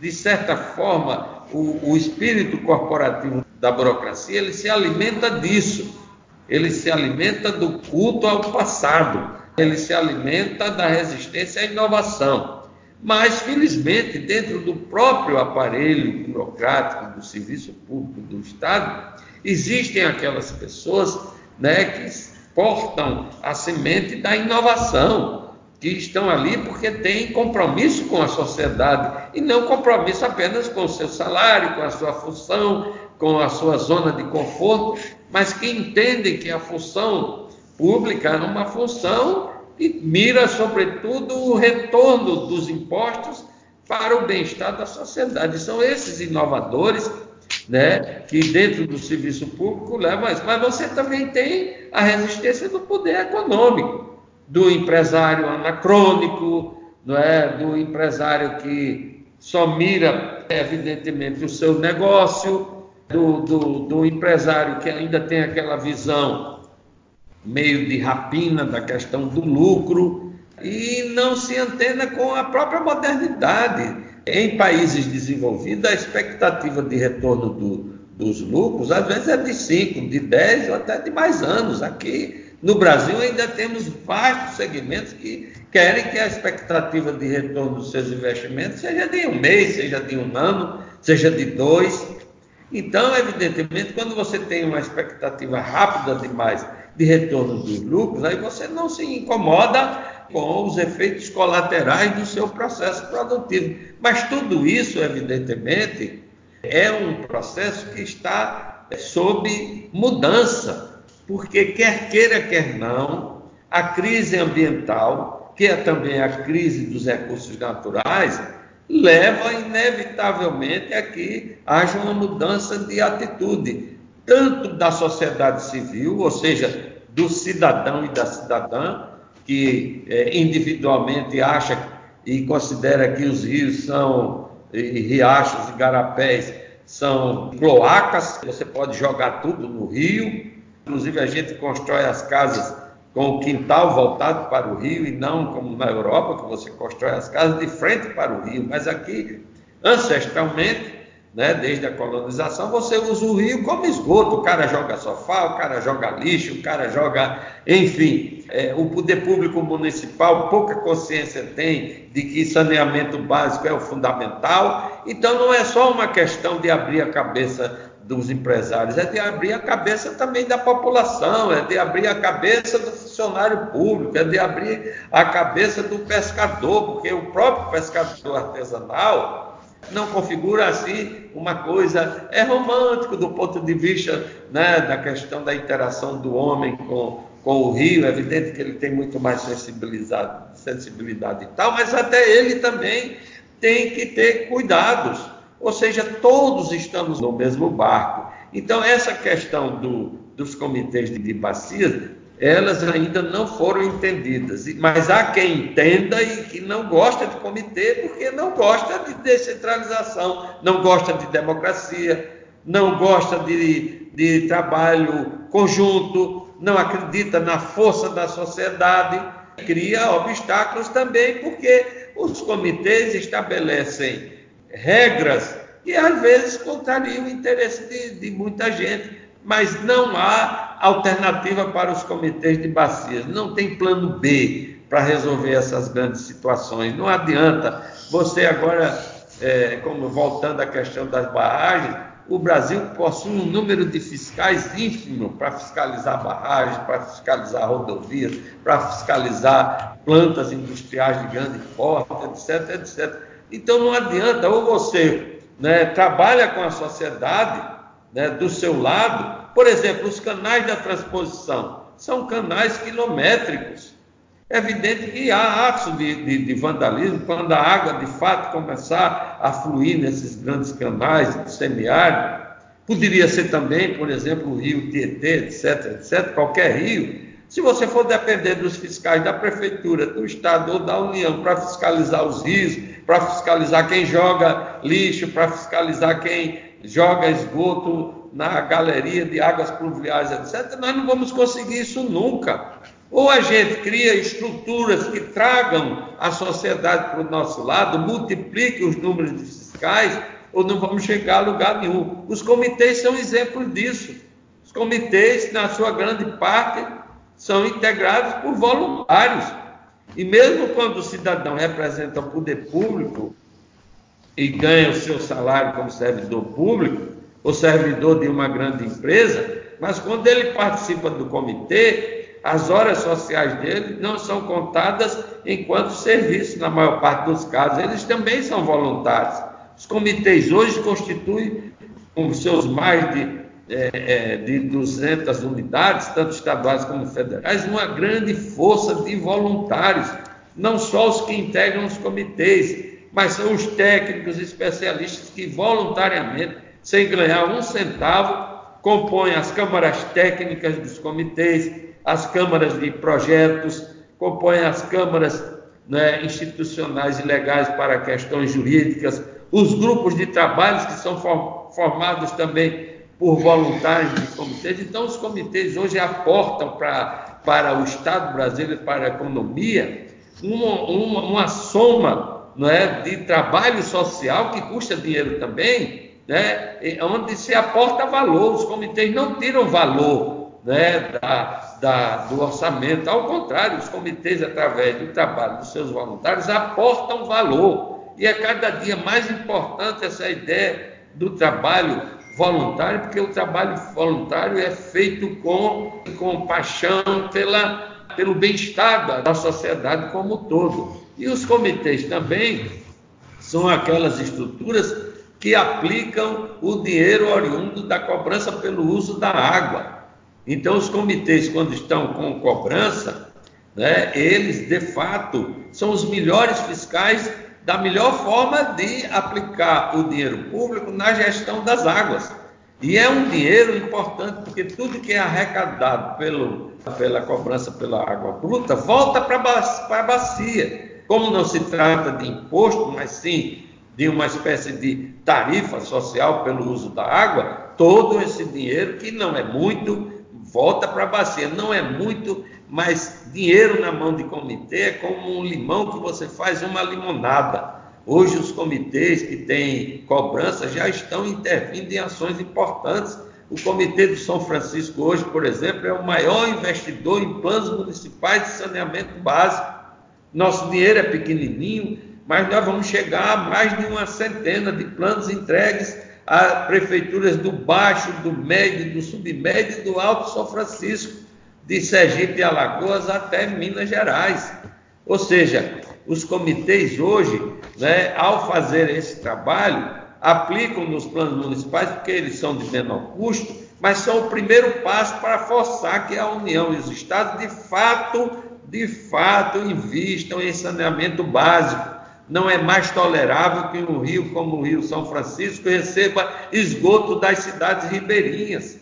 B: de certa forma, o, o espírito corporativo da burocracia, ele se alimenta disso. Ele se alimenta do culto ao passado. Ele se alimenta da resistência à inovação. Mas, felizmente, dentro do próprio aparelho burocrático do serviço público do Estado, existem aquelas pessoas né, que portam a semente da inovação, que estão ali porque têm compromisso com a sociedade e não compromisso apenas com o seu salário, com a sua função, com a sua zona de conforto, mas que entendem que a função pública é uma função que mira, sobretudo, o retorno dos impostos para o bem-estar da sociedade. São esses inovadores né, que dentro do serviço público leva isso. Mas você também tem a resistência do poder econômico, do empresário anacrônico, não é, do empresário que só mira, evidentemente, o seu negócio, do, do, do empresário que ainda tem aquela visão meio de rapina da questão do lucro e não se antena com a própria modernidade. Em países desenvolvidos, a expectativa de retorno do, dos lucros às vezes é de 5, de 10 ou até de mais anos. Aqui no Brasil ainda temos vastos segmentos que querem que a expectativa de retorno dos seus investimentos seja de um mês, seja de um ano, seja de dois. Então, evidentemente, quando você tem uma expectativa rápida demais de retorno dos lucros, aí você não se incomoda com os efeitos colaterais do seu processo produtivo. Mas tudo isso, evidentemente, é um processo que está sob mudança, porque quer queira, quer não, a crise ambiental, que é também a crise dos recursos naturais, leva inevitavelmente a que haja uma mudança de atitude, tanto da sociedade civil, ou seja, do cidadão e da cidadã, que é, individualmente acha e considera que os rios são e riachos e garapés são cloacas, você pode jogar tudo no rio. Inclusive a gente constrói as casas com o quintal voltado para o rio e não como na Europa, que você constrói as casas de frente para o rio. Mas aqui, ancestralmente, né, desde a colonização, você usa o rio como esgoto. O cara joga sofá, o cara joga lixo, o cara joga. Enfim, é, o poder público municipal pouca consciência tem de que saneamento básico é o fundamental. Então, não é só uma questão de abrir a cabeça dos empresários, é de abrir a cabeça também da população, é de abrir a cabeça do funcionário público, é de abrir a cabeça do pescador, porque o próprio pescador artesanal não configura assim uma coisa. É romântico do ponto de vista né, da questão da interação do homem com, com o rio. É evidente que ele tem muito mais sensibilidade, sensibilidade e tal, mas até ele também tem que ter cuidados. Ou seja, todos estamos no mesmo barco. Então, essa questão do, dos comitês de bacias elas ainda não foram entendidas. Mas há quem entenda e que não gosta de comitê, porque não gosta de descentralização, não gosta de democracia, não gosta de, de trabalho conjunto, não acredita na força da sociedade, cria obstáculos também, porque os comitês estabelecem regras que às vezes contrariam o interesse de, de muita gente mas não há alternativa para os comitês de bacias, não tem plano B para resolver essas grandes situações. Não adianta você agora, é, como voltando à questão das barragens, o Brasil possui um número de fiscais ínfimo para fiscalizar barragens, para fiscalizar rodovias, para fiscalizar plantas industriais de grande porte, etc, etc. Então não adianta, ou você né, trabalha com a sociedade né, do seu lado, por exemplo, os canais da transposição são canais quilométricos. É evidente que há atos de, de, de, vandalismo quando a água de fato começar a fluir nesses grandes canais do. Poderia ser também, por exemplo, o rio Tietê, etc, etc, qualquer rio. Se você for depender dos fiscais da prefeitura, do estado ou da União para fiscalizar os rios, para fiscalizar quem joga lixo, para fiscalizar quem joga esgoto na galeria de águas pluviais, etc., nós não vamos conseguir isso nunca. Ou a gente cria estruturas que tragam a sociedade para o nosso lado, multiplique os números de fiscais, ou não vamos chegar a lugar nenhum. Os comitês são exemplos disso. Os comitês, na sua grande parte, são integrados por voluntários. E mesmo quando o cidadão representa o poder público, e ganha o seu salário como servidor público ou servidor de uma grande empresa, mas quando ele participa do comitê, as horas sociais dele não são contadas enquanto serviço, na maior parte dos casos. Eles também são voluntários. Os comitês hoje constituem, com seus mais de, é, é de 200 unidades, tanto estaduais como federais, uma grande força de voluntários, não só os que integram os comitês, mas são os técnicos especialistas que voluntariamente sem ganhar um centavo, compõem as câmaras técnicas dos comitês, as câmaras de projetos, compõem as câmaras né, institucionais e legais para questões jurídicas, os grupos de trabalhos que são formados também por voluntários de comitês. Então, os comitês hoje aportam para, para o Estado brasileiro, para a economia, uma, uma, uma soma não é, de trabalho social que custa dinheiro também, né, onde se aporta valor. Os comitês não tiram valor né, da, da, do orçamento, ao contrário, os comitês, através do trabalho dos seus voluntários, aportam valor. E é cada dia mais importante essa ideia do trabalho voluntário, porque o trabalho voluntário é feito com, com paixão pela, pelo bem-estar da sociedade como um todo. E os comitês também são aquelas estruturas que aplicam o dinheiro oriundo da cobrança pelo uso da água. Então, os comitês, quando estão com cobrança, né, eles de fato são os melhores fiscais da melhor forma de aplicar o dinheiro público na gestão das águas. E é um dinheiro importante, porque tudo que é arrecadado pelo, pela cobrança pela água bruta volta para a bacia. Como não se trata de imposto, mas sim de uma espécie de tarifa social pelo uso da água, todo esse dinheiro, que não é muito, volta para a bacia. Não é muito, mas dinheiro na mão de comitê é como um limão que você faz uma limonada. Hoje os comitês que têm cobrança já estão intervindo em ações importantes. O Comitê do São Francisco hoje, por exemplo, é o maior investidor em planos municipais de saneamento básico. Nosso dinheiro é pequenininho, mas nós vamos chegar a mais de uma centena de planos entregues a prefeituras do Baixo, do Médio, do Submédio e do Alto São Francisco, de Sergipe e Alagoas até Minas Gerais. Ou seja, os comitês hoje, né, ao fazer esse trabalho, aplicam nos planos municipais porque eles são de menor custo, mas são o primeiro passo para forçar que a União e os estados de fato, de fato, invistam em saneamento básico não é mais tolerável que um rio como o Rio São Francisco receba esgoto das cidades ribeirinhas.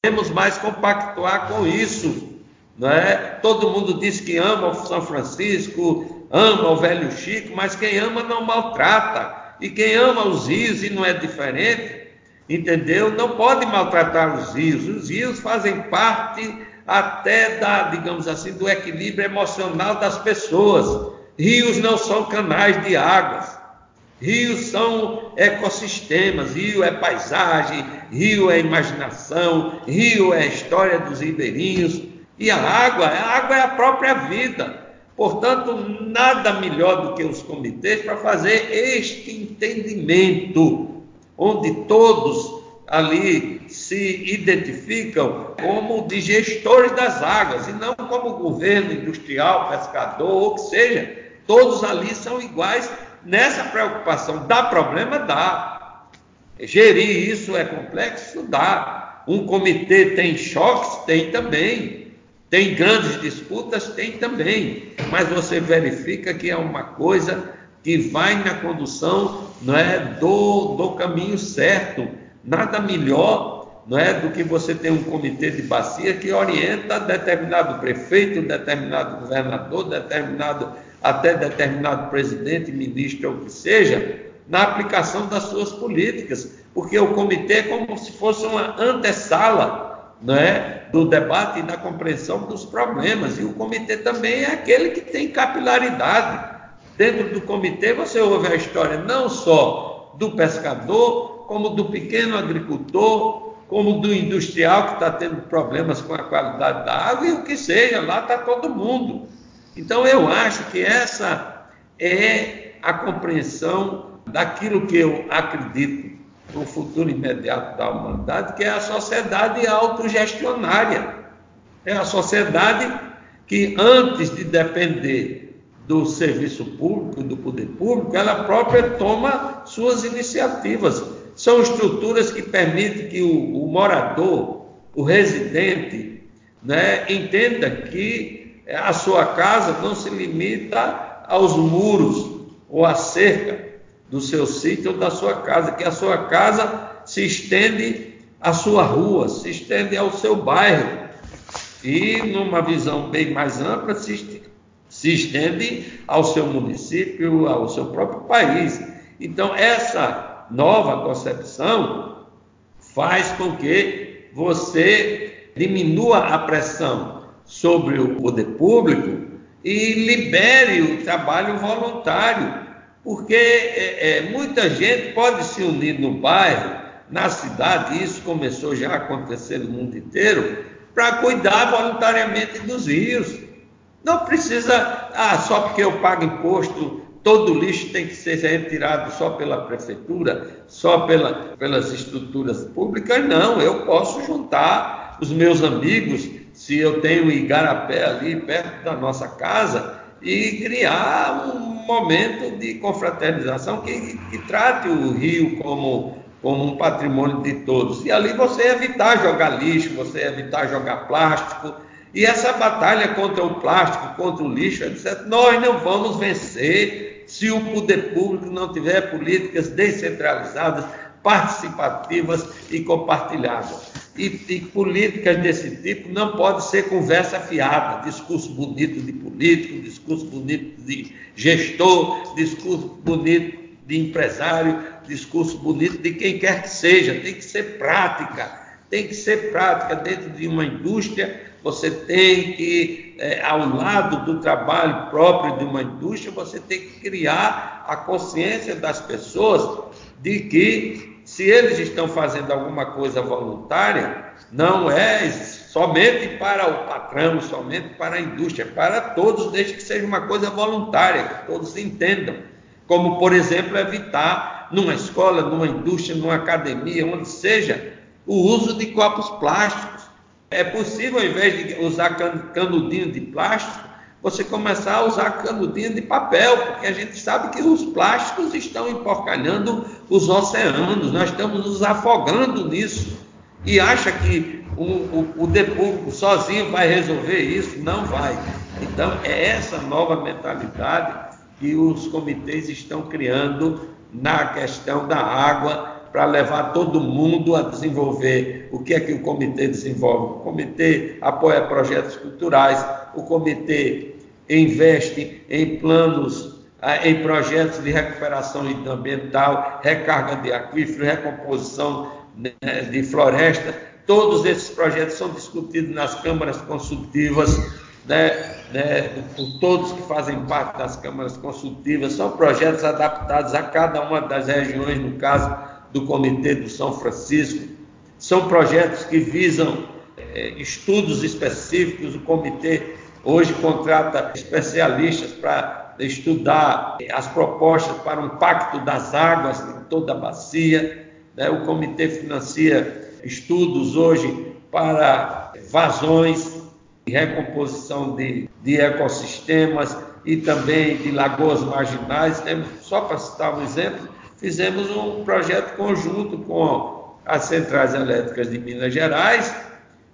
B: Temos mais compactuar com isso. Não é? Todo mundo diz que ama o São Francisco, ama o velho Chico, mas quem ama não maltrata. E quem ama os rios e não é diferente, entendeu? Não pode maltratar os rios. Os rios fazem parte até da, digamos assim, do equilíbrio emocional das pessoas. Rios não são canais de águas. Rios são ecossistemas, rio é paisagem, rio é imaginação, rio é história dos ribeirinhos. E a água, a água é a própria vida. Portanto, nada melhor do que os comitês para fazer este entendimento, onde todos ali se identificam como de gestores das águas e não como governo industrial, pescador ou que seja, Todos ali são iguais nessa preocupação. Dá problema? Dá. Gerir isso é complexo? Dá. Um comitê tem choques? Tem também. Tem grandes disputas? Tem também. Mas você verifica que é uma coisa que vai na condução não é, do, do caminho certo. Nada melhor não é, do que você ter um comitê de bacia que orienta determinado prefeito, determinado governador, determinado até determinado presidente, ministro ou o que seja, na aplicação das suas políticas, porque o comitê é como se fosse uma antessala né, do debate e da compreensão dos problemas, e o comitê também é aquele que tem capilaridade. Dentro do comitê você ouve a história não só do pescador, como do pequeno agricultor, como do industrial que está tendo problemas com a qualidade da água e o que seja, lá está todo mundo. Então eu acho que essa é a compreensão daquilo que eu acredito para o futuro imediato da humanidade, que é a sociedade autogestionária. É a sociedade que, antes de depender do serviço público, do poder público, ela própria toma suas iniciativas. São estruturas que permitem que o, o morador, o residente, né, entenda que a sua casa não se limita aos muros ou à cerca do seu sítio ou da sua casa, que a sua casa se estende à sua rua, se estende ao seu bairro. E, numa visão bem mais ampla, se, se estende ao seu município, ao seu próprio país. Então, essa nova concepção faz com que você diminua a pressão sobre o poder público e libere o trabalho voluntário, porque é, é, muita gente pode se unir no bairro, na cidade, isso começou já a acontecer no mundo inteiro, para cuidar voluntariamente dos rios. Não precisa, ah, só porque eu pago imposto, todo lixo tem que ser retirado só pela prefeitura, só pela, pelas estruturas públicas. Não, eu posso juntar os meus amigos se eu tenho igarapé ali perto da nossa casa e criar um momento de confraternização que, que trate o rio como, como um patrimônio de todos. E ali você evitar jogar lixo, você evitar jogar plástico. E essa batalha contra o plástico, contra o lixo, etc., nós não vamos vencer se o poder público não tiver políticas descentralizadas, participativas e compartilhadas. E, e, políticas desse tipo não pode ser conversa fiada, discurso bonito de político, discurso bonito de gestor, discurso bonito de empresário, discurso bonito de quem quer que seja. Tem que ser prática, tem que ser prática dentro de uma indústria. Você tem que, é, ao lado do trabalho próprio de uma indústria, você tem que criar a consciência das pessoas de que se eles estão fazendo alguma coisa voluntária, não é somente para o patrão, somente para a indústria, é para todos, desde que seja uma coisa voluntária, que todos entendam. Como, por exemplo, evitar numa escola, numa indústria, numa academia, onde seja, o uso de copos plásticos. É possível, ao invés de usar canudinho de plástico, você começar a usar canudinho de papel, porque a gente sabe que os plásticos estão emporcalhando os oceanos, nós estamos nos afogando nisso. E acha que o, o, o sozinho vai resolver isso? Não vai. Então, é essa nova mentalidade que os comitês estão criando na questão da água para levar todo mundo a desenvolver. O que é que o comitê desenvolve? O comitê apoia projetos culturais, o comitê investe em planos, ah, em projetos de recuperação ambiental, recarga de aquífero, recomposição né, de floresta. Todos esses projetos são discutidos nas câmaras consultivas, né, né, por todos que fazem parte das câmaras consultivas. São projetos adaptados a cada uma das regiões, no caso do Comitê do São Francisco. São projetos que visam é, estudos específicos. O comitê hoje contrata especialistas para estudar as propostas para um pacto das águas em toda a bacia. Né? O comitê financia estudos hoje para vazões e recomposição de, de ecossistemas e também de lagoas marginais. Temos, só para citar um exemplo, fizemos um projeto conjunto com as centrais elétricas de Minas Gerais.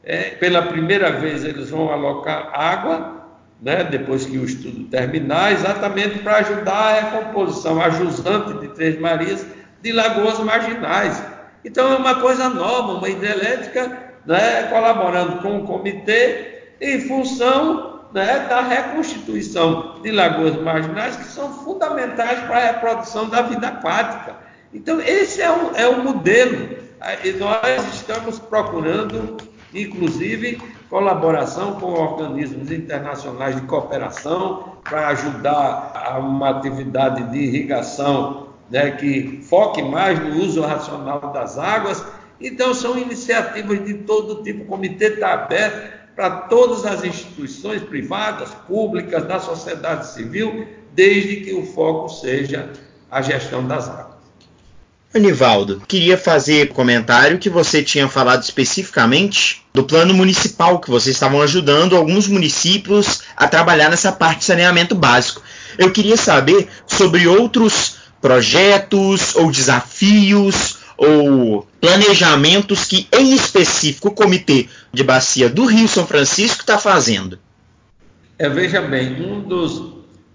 B: É, pela primeira vez eles vão alocar água, né, depois que o estudo terminar, exatamente para ajudar a recomposição, a jusante de Três Marias, de lagoas marginais. Então é uma coisa nova, uma hidrelétrica né, colaborando com o comitê em função né, da reconstituição de lagoas marginais que são fundamentais para a reprodução da vida aquática. Então, esse é o, é o modelo. E nós estamos procurando, inclusive, colaboração com organismos internacionais de cooperação para ajudar a uma atividade de irrigação né, que foque mais no uso racional das águas. Então, são iniciativas de todo tipo. O comitê está aberto para todas as instituições privadas, públicas, da sociedade civil, desde que o foco seja a gestão das águas.
A: Anivaldo, queria fazer comentário que você tinha falado especificamente do plano municipal, que vocês estavam ajudando alguns municípios a trabalhar nessa parte de saneamento básico. Eu queria saber sobre outros projetos ou desafios ou planejamentos que, em específico, o Comitê de Bacia do Rio São Francisco está fazendo?
B: É, veja bem, um dos,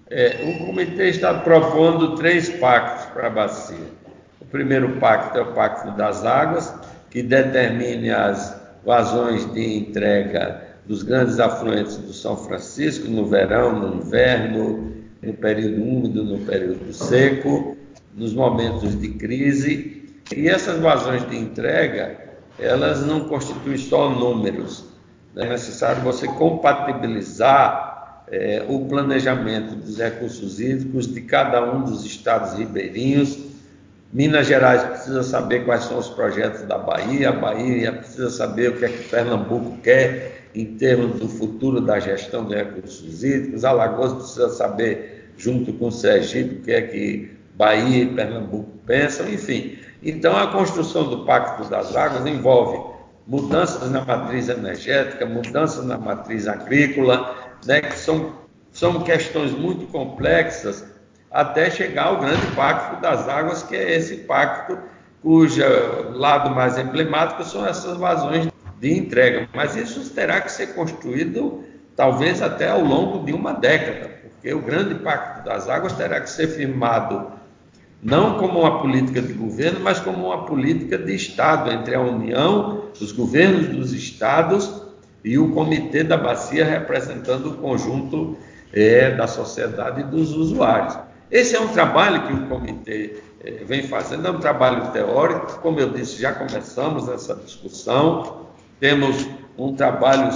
B: é, o comitê está propondo três pactos para a bacia. O primeiro pacto é o Pacto das Águas, que determine as vazões de entrega dos grandes afluentes do São Francisco no verão, no inverno, no período úmido, no período seco, nos momentos de crise. E essas vazões de entrega, elas não constituem só números. É necessário você compatibilizar é, o planejamento dos recursos hídricos de cada um dos estados ribeirinhos. Minas Gerais precisa saber quais são os projetos da Bahia, a Bahia precisa saber o que é que Pernambuco quer em termos do futuro da gestão de recursos hídricos, Alagoas precisa saber, junto com o Sergipe, o que é que Bahia e Pernambuco pensam, enfim. Então, a construção do Pacto das Águas envolve mudanças na matriz energética, mudanças na matriz agrícola, né, que são, são questões muito complexas, até chegar ao grande Pacto das Águas, que é esse pacto cujo lado mais emblemático são essas vazões de entrega. Mas isso terá que ser construído talvez até ao longo de uma década, porque o grande Pacto das Águas terá que ser firmado não como uma política de governo, mas como uma política de Estado entre a União, os governos dos estados e o Comitê da Bacia, representando o conjunto é, da sociedade e dos usuários. Esse é um trabalho que o comitê é, vem fazendo, é um trabalho teórico, como eu disse, já começamos essa discussão, temos um trabalho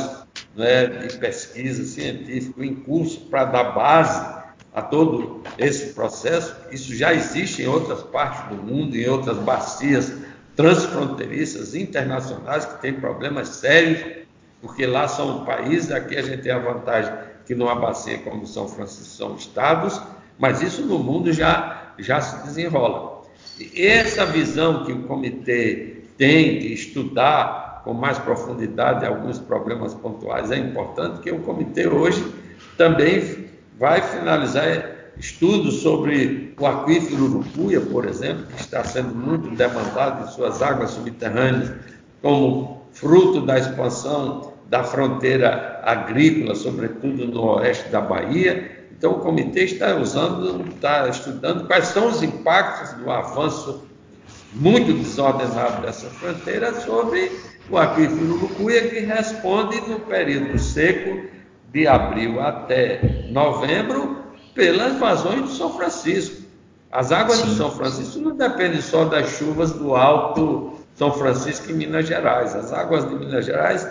B: né, de pesquisa científico em curso para dar base a todo esse processo. Isso já existe em outras partes do mundo, em outras bacias transfronteiriças internacionais que têm problemas sérios, porque lá são países, aqui a gente tem a vantagem que numa bacia como São Francisco são estados, mas isso no mundo já, já se desenrola. E essa visão que o comitê tem de estudar com mais profundidade alguns problemas pontuais é importante, porque o comitê hoje também vai finalizar estudos sobre o aquífero Urucuia, por exemplo, que está sendo muito demandado em suas águas subterrâneas, como fruto da expansão da fronteira agrícola, sobretudo no oeste da Bahia. Então, o comitê está usando, está estudando quais são os impactos do avanço muito desordenado dessa fronteira sobre o aquífero Urucuia, que responde no período seco de abril até novembro pelas vazões do São Francisco. As águas Sim. do São Francisco não dependem só das chuvas do Alto São Francisco em Minas Gerais. As águas de Minas Gerais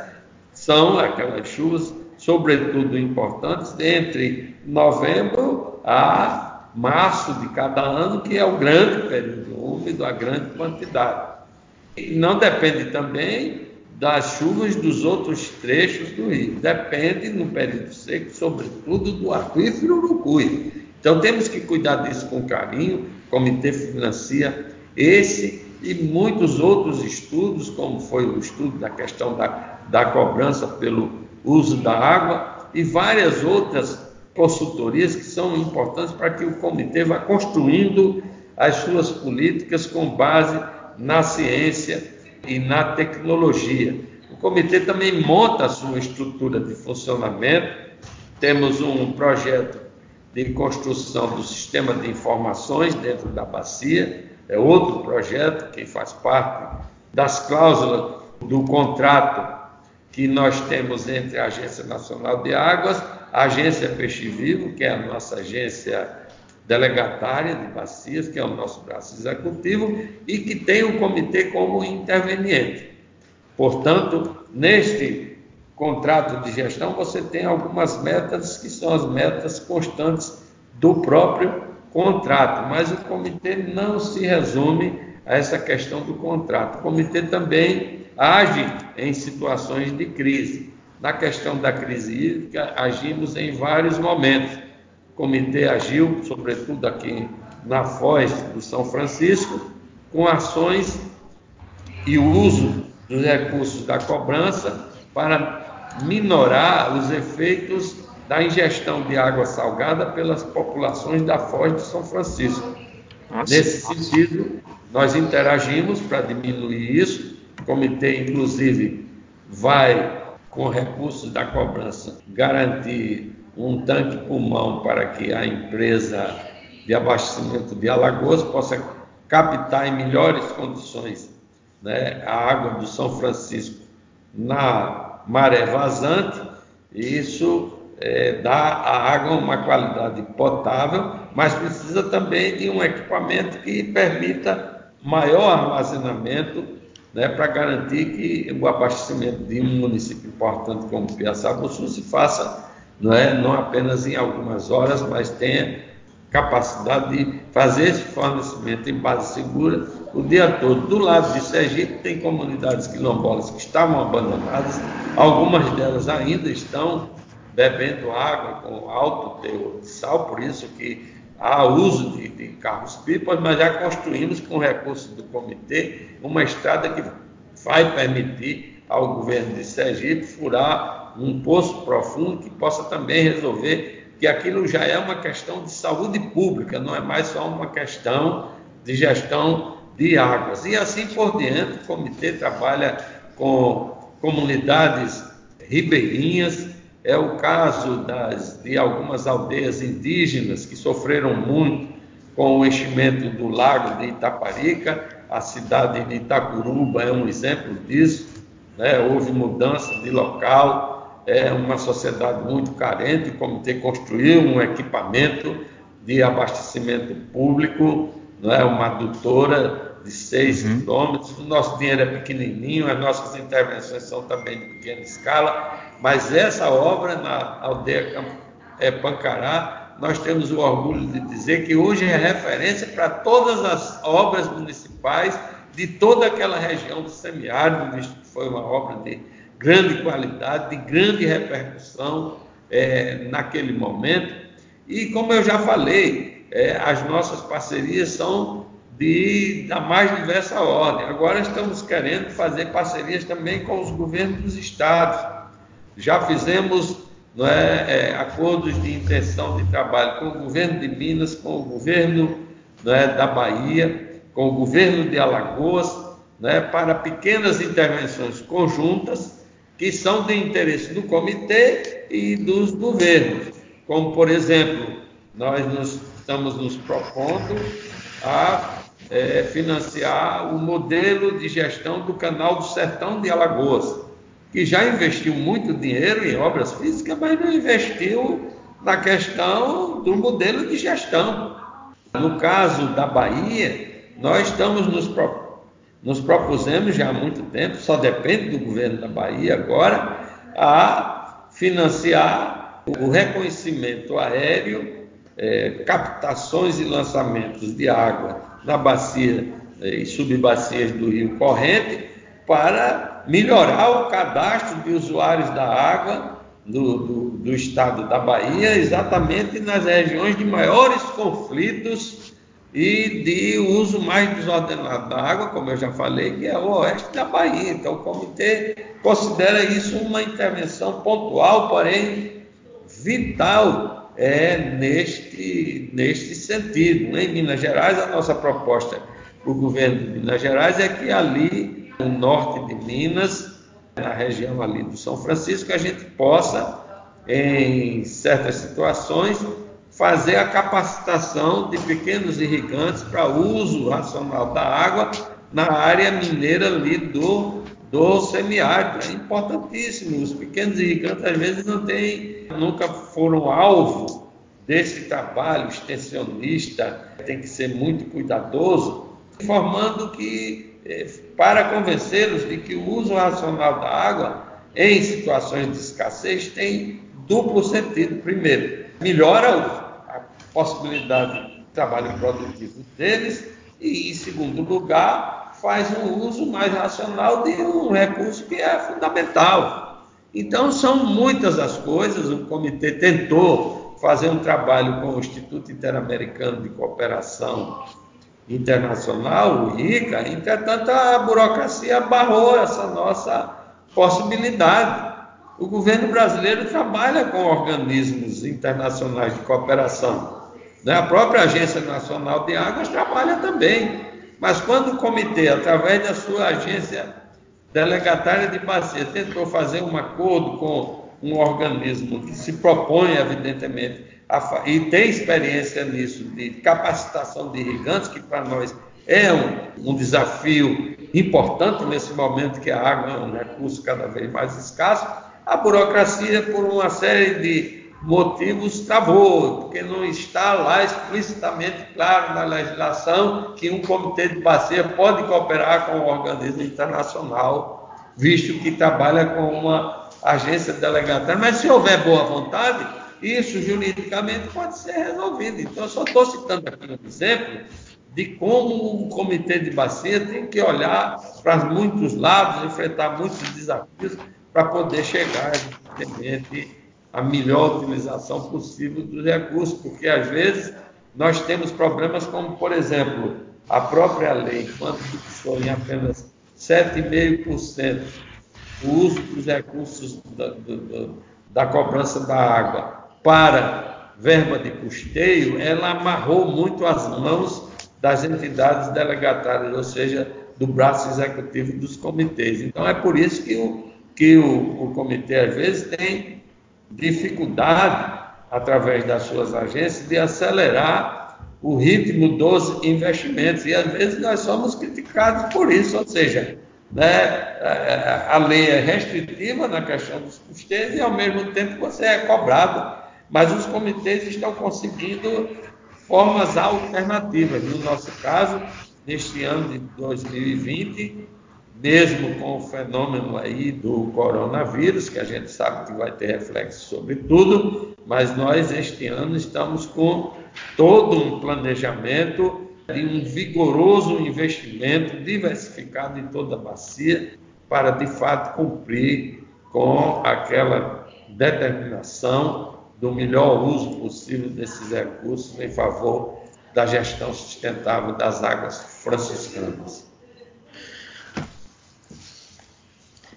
B: são aquelas chuvas, sobretudo importantes, entre novembro a março de cada ano, que é o grande período úmido, a grande quantidade. E não depende também das chuvas dos outros trechos do rio. Depende, no período seco, sobretudo do aquífero Urucuí. Então temos que cuidar disso com carinho. O comitê financia esse e muitos outros estudos, como foi o estudo da questão da, da cobrança pelo uso da água e várias outras consultorias que são importantes para que o comitê vá construindo as suas políticas com base na ciência e na tecnologia. O comitê também monta a sua estrutura de funcionamento. Temos um projeto de construção do sistema de informações dentro da bacia, é outro projeto que faz parte das cláusulas do contrato que nós temos entre a Agência Nacional de Águas, a Agência Peixe Vivo, que é a nossa agência delegatária de bacias, que é o nosso braço executivo, e que tem o comitê como interveniente. Portanto, neste contrato de gestão, você tem algumas metas que são as metas constantes do próprio contrato, mas o comitê não se resume a essa questão do contrato. O comitê também age em situações de crise. Na questão da crise hídrica, agimos em vários momentos o comitê agiu, sobretudo aqui na Foz do São Francisco, com ações e o uso dos recursos da cobrança para minorar os efeitos da ingestão de água salgada pelas populações da Foz de São Francisco. Nossa, Nesse nossa. sentido, nós interagimos para diminuir isso. O comitê, inclusive, vai, com recursos da cobrança, garantir um tanque pulmão para que a empresa de abastecimento de Alagoas possa captar em melhores condições né, a água do São Francisco na maré vazante, isso é, dá à água uma qualidade potável, mas precisa também de um equipamento que permita maior armazenamento né, para garantir que o abastecimento de um município importante como Piaçabuçu se faça não, é, não apenas em algumas horas, mas tenha capacidade de fazer esse fornecimento em base segura o dia todo. Do lado de Sergipe tem comunidades quilombolas que estavam abandonadas, algumas delas ainda estão bebendo água com alto teor de sal, por isso que há uso de, de carros-pipas, mas já construímos com recursos do comitê uma estrada que vai permitir ao governo de Sergipe furar um poço profundo que possa também resolver que aquilo já é uma questão de saúde pública, não é mais só uma questão de gestão de águas. E assim por diante, o comitê trabalha com comunidades ribeirinhas, é o caso das, de algumas aldeias indígenas que sofreram muito com o enchimento do lago de Itaparica, a cidade de Itacuruba é um exemplo disso. Né? Houve mudança de local, é uma sociedade muito carente. O comitê construiu um equipamento de abastecimento público, né? uma adutora de 6 uhum. quilômetros. O nosso dinheiro é pequenininho, as nossas intervenções são também de pequena escala, mas essa obra na aldeia é, Pancará, nós temos o orgulho de dizer que hoje é referência para todas as obras municipais de toda aquela região do semiárido, visto que foi uma obra de grande qualidade, de grande repercussão é, naquele momento. E como eu já falei, é, as nossas parcerias são de, da mais diversa ordem. Agora estamos querendo fazer parcerias também com os governos dos estados já fizemos não é, é, acordos de intenção de trabalho com o governo de Minas, com o governo não é, da Bahia, com o governo de Alagoas, é, para pequenas intervenções conjuntas que são de interesse do comitê e dos governos. Como, por exemplo, nós nos, estamos nos propondo a é, financiar o modelo de gestão do canal do Sertão de Alagoas que já investiu muito dinheiro em obras físicas, mas não investiu na questão do modelo de gestão. No caso da Bahia, nós estamos nos, nos propusemos já há muito tempo, só depende do governo da Bahia agora, a financiar o reconhecimento aéreo, é, captações e lançamentos de água na bacia é, e subbacias do Rio Corrente para melhorar o cadastro de usuários da água do, do, do, estado da Bahia, exatamente nas regiões de maiores conflitos e de uso mais desordenado da água, como eu já falei, que é o oeste da Bahia. Então, o comitê considera isso uma intervenção pontual, porém vital é, neste, neste sentido. Em Minas Gerais, a nossa proposta para o governo de Minas Gerais é que ali no norte de Minas, na região ali do São Francisco, a gente possa, em certas situações, fazer a capacitação de pequenos irrigantes para uso racional da água na área mineira ali do, do semiárido. É importantíssimo. Os pequenos irrigantes, às vezes, não têm, nunca foram alvo desse trabalho extensionista, tem que ser muito cuidadoso, informando que para convencê-los de que o uso racional da água em situações de escassez tem duplo sentido. Primeiro, melhora a possibilidade de trabalho produtivo deles e, em segundo lugar, faz um uso mais racional de um recurso que é fundamental. Então, são muitas as coisas. O comitê tentou fazer um trabalho com o Instituto Interamericano de Cooperação internacional, o ICA, entretanto a burocracia barrou essa nossa possibilidade. O governo brasileiro trabalha com organismos internacionais de cooperação. Né? A própria Agência Nacional de Águas trabalha também. Mas quando o comitê, através da sua agência delegatária de bacia, tentou fazer um acordo com um organismo que se propõe, evidentemente, e tem experiência nisso, de capacitação de irrigantes, que para nós é um, um desafio importante nesse momento que a água é um recurso cada vez mais escasso. A burocracia, por uma série de motivos, travou, porque não está lá explicitamente claro na legislação que um comitê de bacia pode cooperar com um organismo internacional, visto que trabalha com uma agência delegatória. Mas se houver boa vontade, isso juridicamente pode ser resolvido. Então, eu só estou citando aqui um exemplo de como o comitê de bacia tem que olhar para muitos lados, enfrentar muitos desafios para poder chegar, evidentemente, à melhor utilização possível dos recursos, porque às vezes nós temos problemas como, por exemplo, a própria lei, quando fixou em apenas 7,5% o uso dos recursos da, do, da cobrança da água para verba de custeio, ela amarrou muito as mãos das entidades delegatárias, ou seja, do braço executivo dos comitês. Então, é por isso que o, que o, o comitê, às vezes, tem dificuldade, através das suas agências, de acelerar o ritmo dos investimentos. E, às vezes, nós somos criticados por isso, ou seja, né, a lei é restritiva na questão dos custeios e, ao mesmo tempo, você é cobrado. Mas os comitês estão conseguindo formas alternativas. No nosso caso, neste ano de 2020, mesmo com o fenômeno aí do coronavírus, que a gente sabe que vai ter reflexo sobre tudo, mas nós este ano estamos com todo um planejamento de um vigoroso investimento diversificado em toda a bacia para de fato cumprir com aquela determinação do melhor uso possível desses recursos em favor da gestão sustentável das águas franciscanas.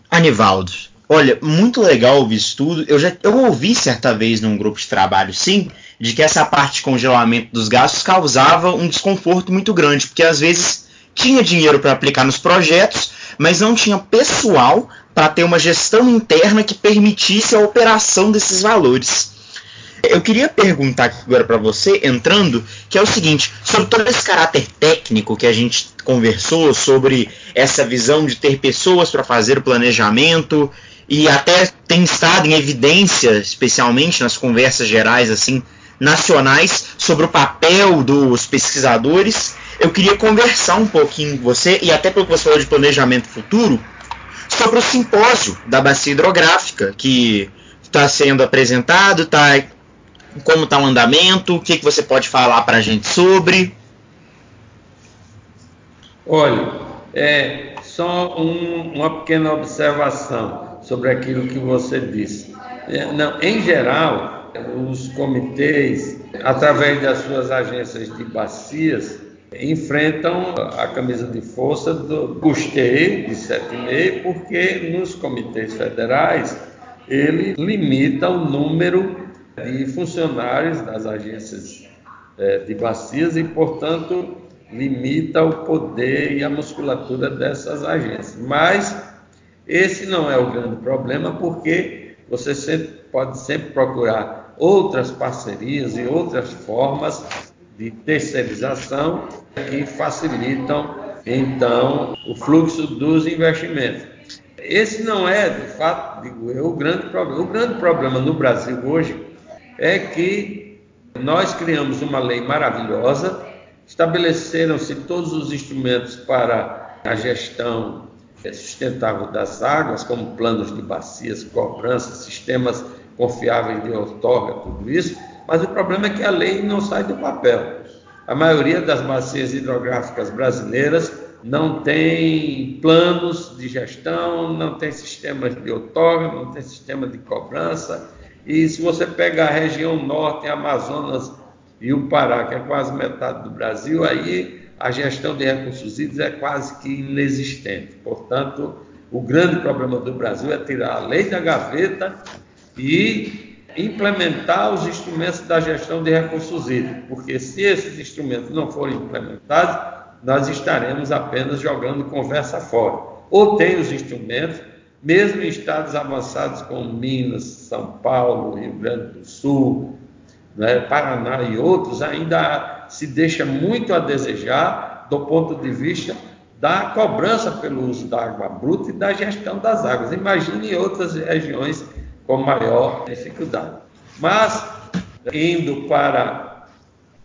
A: Anivaldo, olha, muito legal ouvir isso tudo. Eu já eu ouvi certa vez num grupo de trabalho, sim, de que essa parte de congelamento dos gastos causava um desconforto muito grande, porque às vezes tinha dinheiro para aplicar nos projetos, mas não tinha pessoal para ter uma gestão interna que permitisse a operação desses valores. Eu queria perguntar agora para você, entrando, que é o seguinte, sobre todo esse caráter técnico que a gente conversou, sobre essa visão de ter pessoas para fazer o planejamento, e até tem estado em evidência, especialmente nas conversas gerais assim nacionais, sobre o papel dos pesquisadores. Eu queria conversar um pouquinho com você, e até pelo que você falou de planejamento futuro, sobre o simpósio da bacia hidrográfica, que está sendo apresentado, está como está o andamento, o que, que você pode falar para a gente sobre?
B: Olha, é só um, uma pequena observação sobre aquilo que você disse. É, não, em geral, os comitês, através das suas agências de bacias, enfrentam a camisa de força do custeio de 7,5, porque nos comitês federais ele limita o número de funcionários das agências é, de bacias e, portanto, limita o poder e a musculatura dessas agências. Mas esse não é o grande problema, porque você sempre, pode sempre procurar outras parcerias e outras formas de terceirização que facilitam, então, o fluxo dos investimentos. Esse não é, de fato, digo eu, o grande problema. O grande problema no Brasil hoje é que nós criamos uma lei maravilhosa, estabeleceram-se todos os instrumentos para a gestão sustentável das águas, como planos de bacias, cobranças, sistemas confiáveis de outorga, tudo isso, mas o problema é que a lei não sai do papel. A maioria das bacias hidrográficas brasileiras não tem planos de gestão, não tem sistemas de outorga, não tem sistema de cobrança, e se você pegar a região norte, Amazonas e o Pará, que é quase metade do Brasil, aí a gestão de recursos hídricos é quase que inexistente. Portanto, o grande problema do Brasil é tirar a lei da gaveta e implementar os instrumentos da gestão de recursos hídricos, porque se esses instrumentos não forem implementados, nós estaremos apenas jogando conversa fora. Ou tem os instrumentos, mesmo em estados avançados como Minas, São Paulo, Rio Grande do Sul, né, Paraná e outros, ainda se deixa muito a desejar do ponto de vista da cobrança pelo uso da água bruta e da gestão das águas. Imagine outras regiões com maior dificuldade. Mas, indo para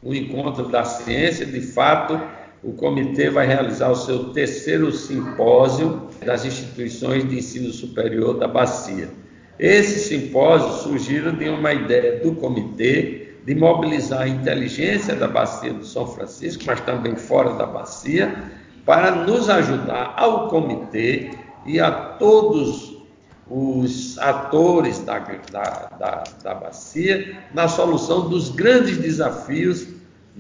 B: o encontro da ciência, de fato, o comitê vai realizar o seu terceiro simpósio das instituições de ensino superior da Bacia. Esse simpósio surgiu de uma ideia do comitê de mobilizar a inteligência da Bacia do São Francisco, mas também fora da Bacia, para nos ajudar ao comitê e a todos os atores da, da, da, da bacia na solução dos grandes desafios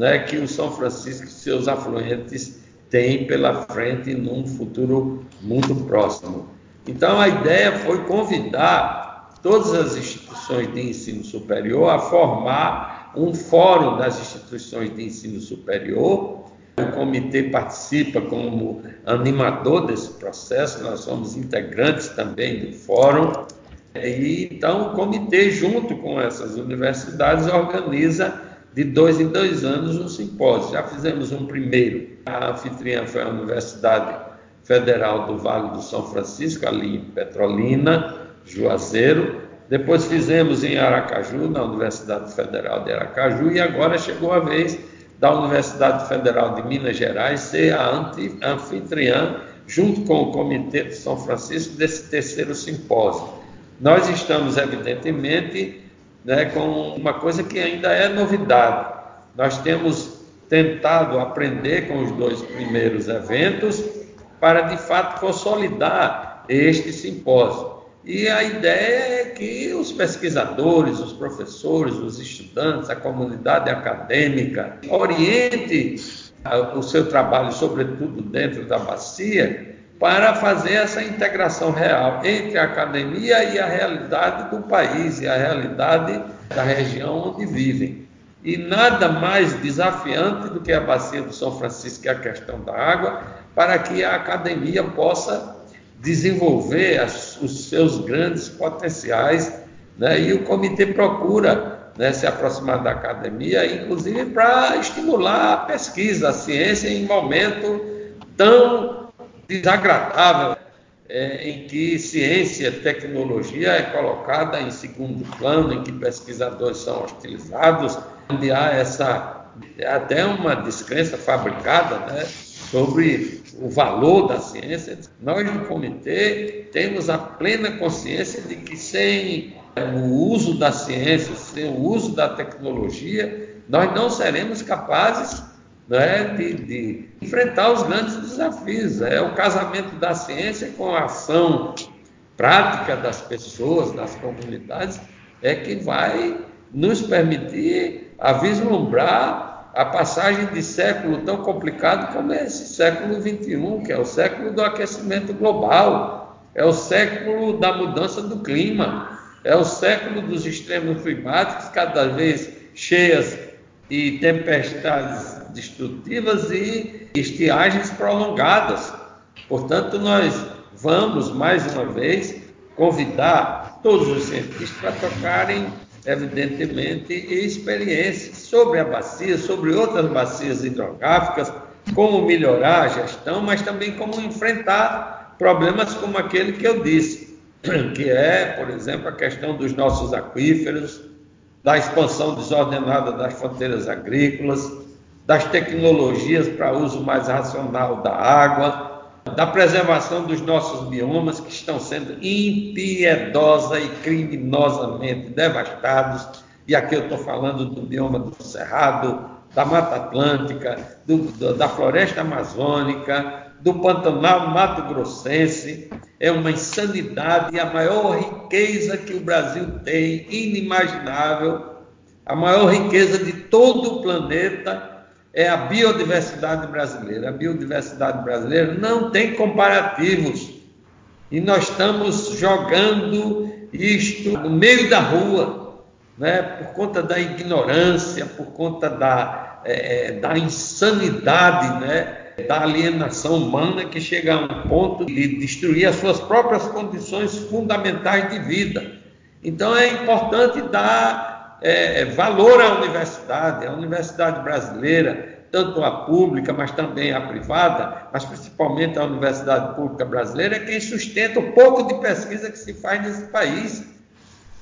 B: né, que o São Francisco e seus afluentes têm pela frente num futuro muito próximo. Então, a ideia foi convidar todas as instituições de ensino superior a formar um fórum das instituições de ensino superior o comitê participa como animador desse processo, nós somos integrantes também do fórum. E então o comitê, junto com essas universidades, organiza de dois em dois anos um simpósio. Já fizemos um primeiro. A anfitriã foi a Universidade Federal do Vale do São Francisco, ali em Petrolina, Juazeiro. Depois fizemos em Aracaju, na Universidade Federal de Aracaju, e agora chegou a vez da Universidade Federal de Minas Gerais ser a anfitriã, junto com o Comitê de São Francisco, desse terceiro simpósio. Nós estamos, evidentemente, né, com uma coisa que ainda é novidade. Nós temos tentado aprender com os dois primeiros eventos para, de fato, consolidar este simpósio. E a ideia é que os pesquisadores, os professores, os estudantes, a comunidade acadêmica oriente o seu trabalho, sobretudo dentro da bacia, para fazer essa integração real entre a academia e a realidade do país e a realidade da região onde vivem. E nada mais desafiante do que a bacia do São Francisco, é a questão da água, para que a academia possa desenvolver as, os seus grandes potenciais, né? e o comitê procura né, se aproximar da academia, inclusive para estimular a pesquisa, a ciência em momento tão desagradável é, em que ciência tecnologia é colocada em segundo plano, em que pesquisadores são hostilizados, onde há essa até uma descrença fabricada, né? sobre o valor da ciência, nós no comitê temos a plena consciência de que sem o uso da ciência, sem o uso da tecnologia, nós não seremos capazes né, de, de, enfrentar os grandes desafios. É o casamento da ciência com a ação prática das pessoas, das comunidades, é que vai nos permitir a vislumbrar a passagem de século tão complicado como é esse século XXI, que é o século do aquecimento global, é o século da mudança do clima, é o século dos extremos climáticos cada vez cheias e tempestades destrutivas e estiagens prolongadas. Portanto, nós vamos mais uma vez convidar todos os cientistas para tocarem evidentemente, experiências sobre a bacia, sobre outras bacias hidrográficas, como melhorar a gestão, mas também como enfrentar problemas como aquele que eu disse, que é, por exemplo, a questão dos nossos aquíferos, da expansão desordenada das fronteiras agrícolas, das tecnologias para uso mais racional da água, da preservação dos nossos biomas que estão sendo impiedosa e criminosamente devastados. E aqui eu estou falando do bioma do Cerrado, da Mata Atlântica, do, do, da Floresta Amazônica, do Pantanal Mato Grossense. É uma insanidade e a maior riqueza que o Brasil tem, inimaginável, a maior riqueza de todo o planeta é a biodiversidade brasileira. A biodiversidade brasileira não tem comparativos. E nós estamos jogando isto no meio da rua, né, por conta da ignorância, por conta da, é, é da insanidade, né, da alienação humana que chega a um ponto de destruir as suas próprias condições fundamentais de vida. Então é importante dar é, valor à universidade, a universidade brasileira tanto a pública, mas também a privada, mas principalmente a Universidade Pública Brasileira, é quem sustenta o pouco de pesquisa que se faz nesse país.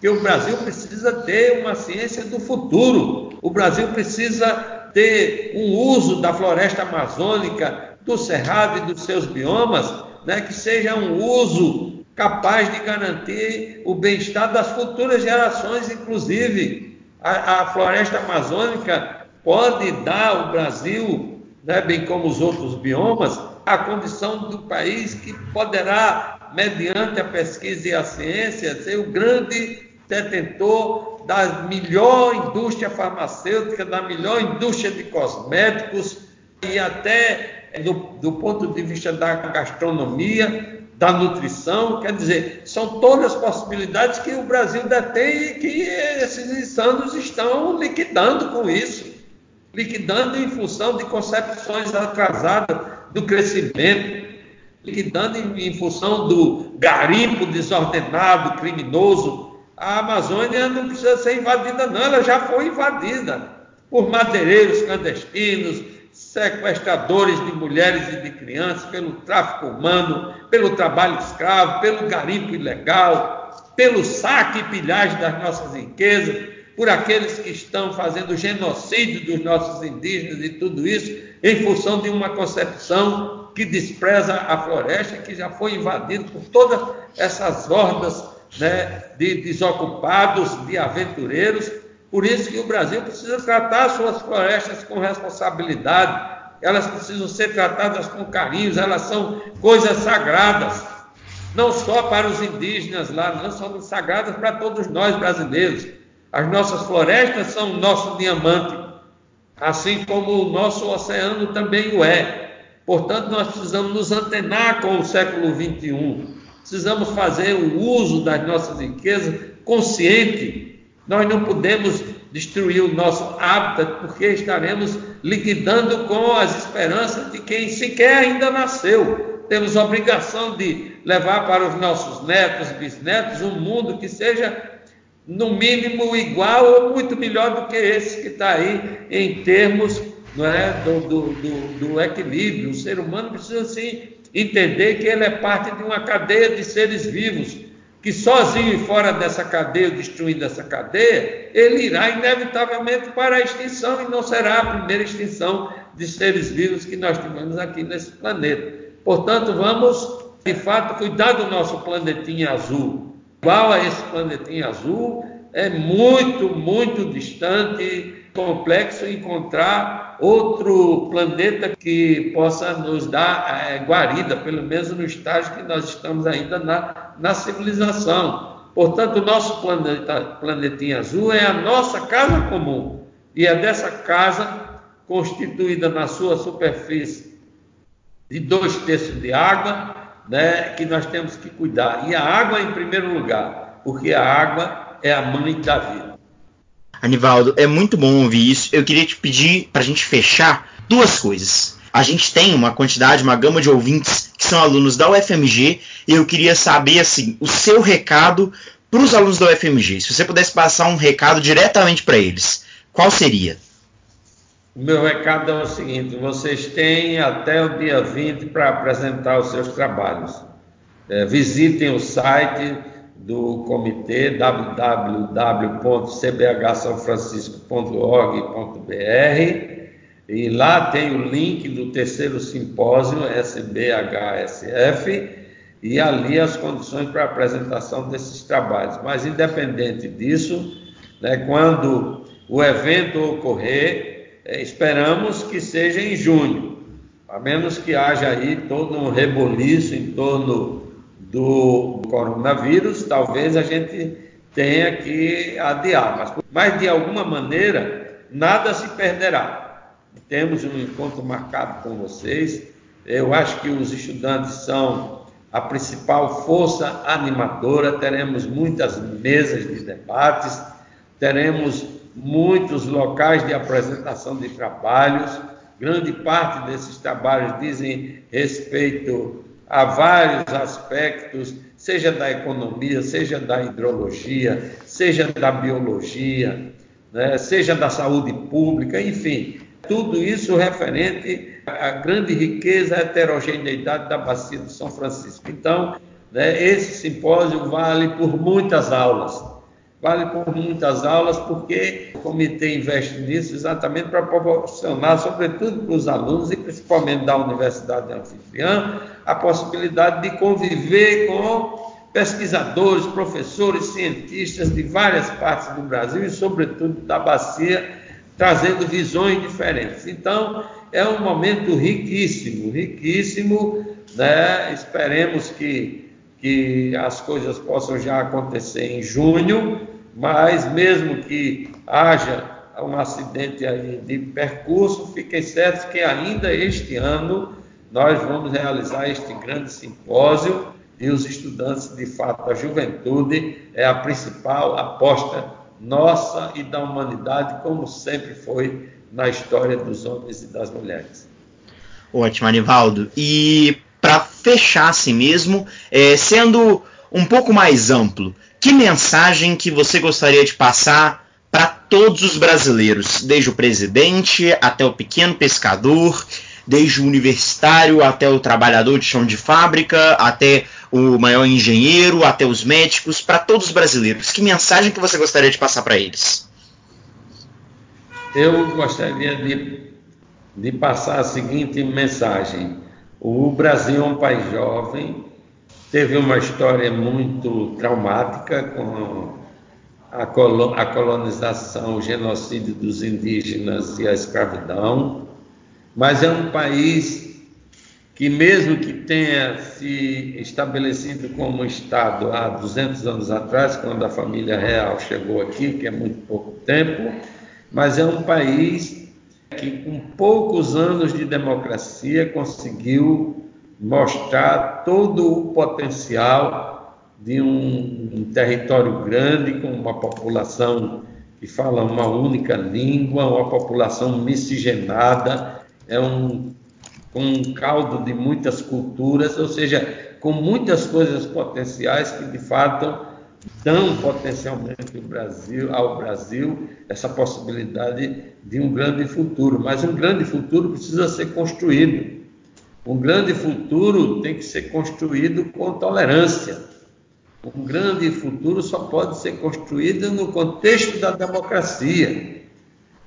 B: Que o Brasil precisa ter uma ciência do futuro. O Brasil precisa ter um uso da floresta amazônica, do cerrado e dos seus biomas, né, que seja um uso capaz de garantir o bem-estar das futuras gerações, inclusive. A, a floresta amazônica pode dar ao Brasil, né, bem como os outros biomas, a condição do país que poderá, mediante a pesquisa e a ciência, ser o grande detentor da melhor indústria farmacêutica, da melhor indústria de cosméticos e até do, do ponto de vista da gastronomia, da nutrição, quer dizer, são todas possibilidades que o Brasil detém e que esses insanos estão liquidando com isso liquidando em função de concepções atrasadas do crescimento, liquidando em, em função do garimpo desordenado, criminoso. A Amazônia não precisa ser invadida, não, ela já foi invadida por madeireiros clandestinos, sequestradores de mulheres e de crianças, pelo tráfico humano, pelo trabalho escravo, pelo garimpo ilegal, pelo saque e pilhagem das nossas riquezas, por aqueles que estão fazendo genocídio dos nossos indígenas e tudo isso, em função de uma concepção que despreza a floresta, que já foi invadida por todas essas hordas né, de desocupados, de aventureiros. Por isso que o Brasil precisa tratar suas florestas com responsabilidade, elas precisam ser tratadas com carinho, elas são coisas sagradas, não só para os indígenas lá, não são sagradas para todos nós brasileiros. As nossas florestas são o nosso diamante, assim como o nosso oceano também o é. Portanto, nós precisamos nos antenar com o século XXI. Precisamos fazer o uso das nossas riquezas consciente. Nós não podemos destruir o nosso hábitat porque estaremos liquidando com as esperanças de quem sequer ainda nasceu. Temos obrigação de levar para os nossos netos, bisnetos, um mundo que seja no mínimo igual ou muito melhor do que esse que está aí em termos não é, do, do, do, do, equilíbrio. O ser humano precisa sim entender que ele é parte de uma cadeia de seres vivos, que sozinho e fora dessa cadeia, destruindo essa cadeia, ele irá inevitavelmente para a extinção e não será a primeira extinção de seres vivos que nós tivemos aqui nesse planeta. Portanto, vamos de fato cuidar do nosso planetinha azul, igual a esse planetinha azul, é muito, muito distante, complexo encontrar outro planeta que possa nos dar é, guarida, pelo menos no estágio que nós estamos ainda na, na civilização. Portanto, o nosso planeta, planetinha azul é a nossa casa comum. E é dessa casa, constituída na sua superfície de dois terços de água, né, que nós temos que cuidar. E a água em primeiro lugar, porque a água é a mãe da vida.
A: Anivaldo, é muito bom ouvir isso. Eu queria te pedir para a gente fechar duas coisas. A gente tem uma quantidade, uma gama de ouvintes que são alunos da UFMG e eu queria saber assim o seu recado para os alunos da UFMG. Se você pudesse passar um recado diretamente para eles, qual seria?
B: Meu recado é o seguinte: vocês têm até o dia 20 para apresentar os seus trabalhos. É, visitem o site do comitê www.cbhsanfrancisco.org.br e lá tem o link do terceiro simpósio SBHSF e ali as condições para apresentação desses trabalhos. Mas independente disso, né, quando o evento ocorrer, é, esperamos que seja em junho, a menos que haja aí todo um reboliço em torno do coronavírus, talvez a gente tenha que adiar, mas, mas de alguma maneira nada se perderá. Temos um encontro marcado com vocês. Eu acho que os estudantes são a principal força animadora. Teremos muitas mesas de debates, teremos muitos locais de apresentação de trabalhos. Grande parte desses trabalhos dizem respeito a vários aspectos, seja da economia, seja da hidrologia, seja da biologia, né, seja da saúde pública, enfim, Tudo isso referente à grande riqueza e heterogeneidade da bacia de São Francisco. Então, né, esse simpósio vale por muitas aulas. Vale por muitas aulas porque o comitê investe nisso exatamente para proporcionar, sobretudo para os alunos e principalmente da Universidade Anfitriã, a possibilidade de conviver com pesquisadores, professores, cientistas de várias partes do Brasil e, sobretudo, da bacia, trazendo visões diferentes. Então, é um momento riquíssimo, riquíssimo. Né? Esperemos que, que as coisas possam já acontecer em junho, mas mesmo que haja um acidente aí de percurso, fiquem certos que ainda este ano nós vamos realizar este grande simpósio e os estudantes, de fato, a juventude é a principal aposta nossa e da humanidade, como sempre foi na história dos homens e das mulheres.
A: Ótimo, Anivaldo. E para fechar assim mesmo, é, sendo um pouco mais amplo, que mensagem que você gostaria de passar para todos os brasileiros, desde o presidente até o pequeno pescador, desde o universitário até o trabalhador de chão de fábrica, até o maior engenheiro, até os médicos, para todos os brasileiros. Que mensagem que você gostaria de passar para eles?
B: Eu gostaria de, de passar a seguinte mensagem. O Brasil é um país jovem, teve uma história muito traumática com a colonização, o genocídio dos indígenas e a escravidão mas é um país que, mesmo que tenha se estabelecido como Estado há 200 anos atrás, quando a família real chegou aqui, que é muito pouco tempo, mas é um país que, com poucos anos de democracia, conseguiu mostrar todo o potencial de um, um território grande, com uma população que fala uma única língua, uma população miscigenada é um, com um caldo de muitas culturas, ou seja, com muitas coisas potenciais que de fato dão potencialmente Brasil, ao Brasil essa possibilidade de um grande futuro. Mas um grande futuro precisa ser construído. Um grande futuro tem que ser construído com tolerância. Um grande futuro só pode ser construído no contexto da democracia.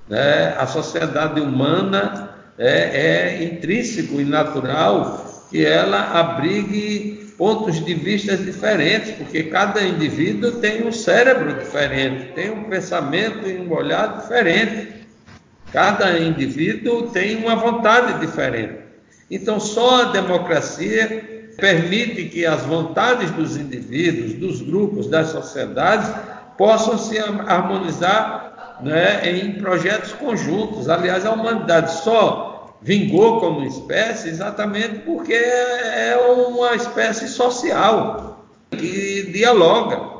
B: Né? A sociedade humana é, é intrínseco e natural que ela abrigue pontos de vista diferentes, porque cada indivíduo tem um cérebro diferente, tem um pensamento e um olhar diferente. Cada indivíduo tem uma vontade diferente. Então, só a democracia permite que as vontades dos indivíduos, dos grupos, das sociedades possam se harmonizar né, em projetos conjuntos. Aliás, a humanidade só vingou como espécie exatamente porque é uma espécie social que dialoga.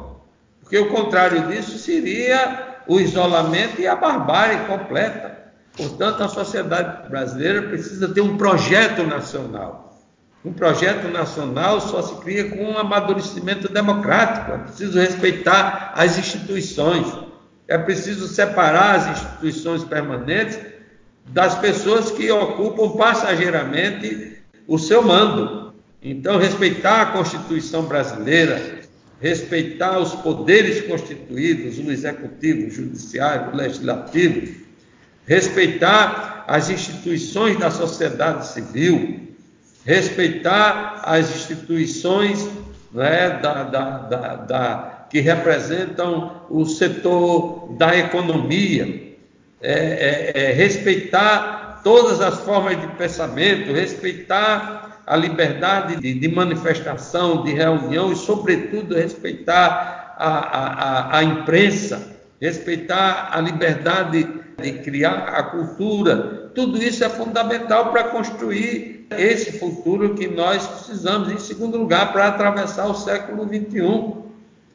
B: Porque o contrário disso seria o isolamento e a barbárie completa. Portanto, a sociedade brasileira precisa ter um projeto nacional. Um projeto nacional só se cria com um amadurecimento democrático. É preciso respeitar as instituições. É preciso separar as instituições permanentes das pessoas que ocupam passageiramente o seu mando. Então, respeitar a Constituição brasileira, respeitar os poderes constituídos, o executivo, o judiciário, o legislativo, respeitar as instituições da sociedade civil, respeitar as instituições né, da, da, da, da, que representam o setor da economia, é, é, é, respeitar todas as formas de pensamento, respeitar a liberdade de, de manifestação, de reunião e, sobretudo, respeitar a, a, a imprensa, respeitar a liberdade de criar a cultura. Tudo isso é fundamental para construir esse futuro que nós precisamos. Em segundo lugar, para atravessar o século XXI.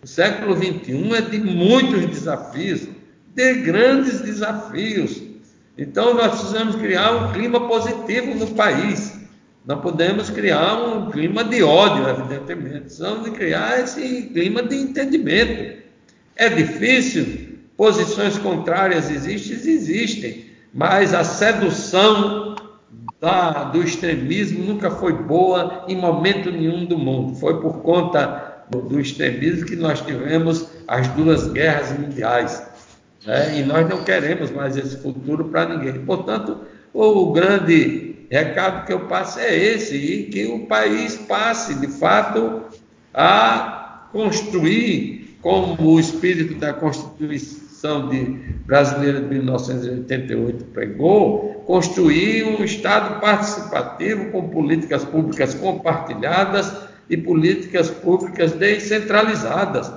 B: O século XXI é de muitos desafios ter grandes desafios. Então, nós precisamos criar um clima positivo no país. Não podemos criar um clima de ódio, evidentemente. Precisamos criar esse clima de entendimento. É difícil, posições contrárias existem, existem, mas a sedução da, do extremismo nunca foi boa em momento nenhum do mundo. Foi por conta do, do extremismo que nós tivemos as duas guerras mundiais. Né? E nós não queremos mais esse futuro para ninguém. Portanto, o grande recado que eu passo é esse, e que o país passe, de fato, a construir, como o espírito da Constituição de, brasileira de 1988 pregou, construir um Estado participativo com políticas públicas compartilhadas e políticas públicas descentralizadas.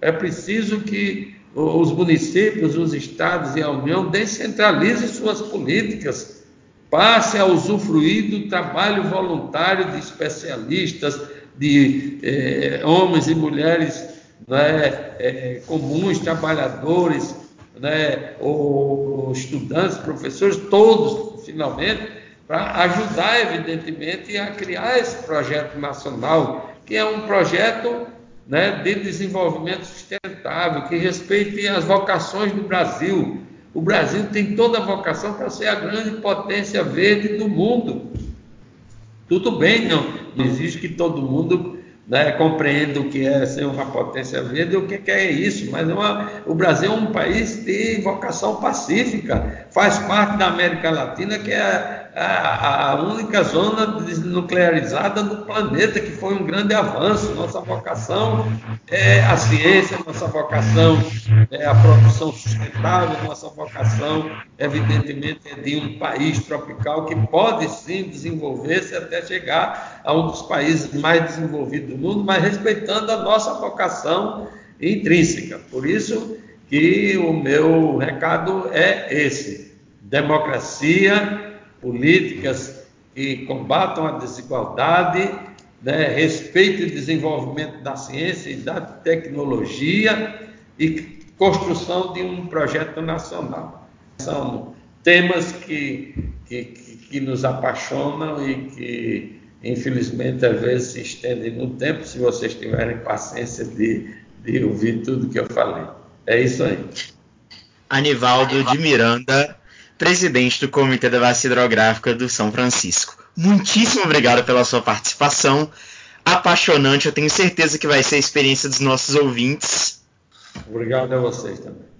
B: É preciso que os municípios, os estados e a União descentralizem suas políticas, passe a usufruir do trabalho voluntário de especialistas, de eh, homens e mulheres né, eh, comuns, trabalhadores, né, ou, ou estudantes, professores, todos, finalmente, para ajudar, evidentemente, a criar esse projeto nacional, que é um projeto né, de desenvolvimento sustentável, que respeite as vocações do Brasil. O Brasil tem toda a vocação para ser a grande potência verde do mundo. Tudo bem, não, não existe que todo mundo né, o que é ser uma potência verde e o que é isso, mas é uma, o Brasil é um país de vocação pacífica, faz parte da América Latina, que é a, a única zona desnuclearizada do planeta, que foi um grande avanço. Nossa vocação é a ciência, nossa vocação é a produção sustentável, nossa vocação, evidentemente, é de um país tropical que pode sim desenvolver-se até chegar a um dos países mais desenvolvidos do mundo, mas respeitando a nossa vocação intrínseca. Por isso que o meu recado é esse: democracia políticas que combatam a desigualdade, né, respeito e desenvolvimento da ciência e da tecnologia e construção de um projeto nacional. São temas que, que, que nos apaixonam e que, infelizmente, às vezes se estendem no tempo, se vocês tiverem paciência de, de ouvir tudo que eu falei. É isso aí.
A: Anivaldo de Miranda presidente do Comitê da Bacia Hidrográfica do São Francisco. Muitíssimo obrigado pela sua participação. Apaixonante, eu tenho certeza que vai ser a experiência dos nossos ouvintes.
B: Obrigado a vocês também.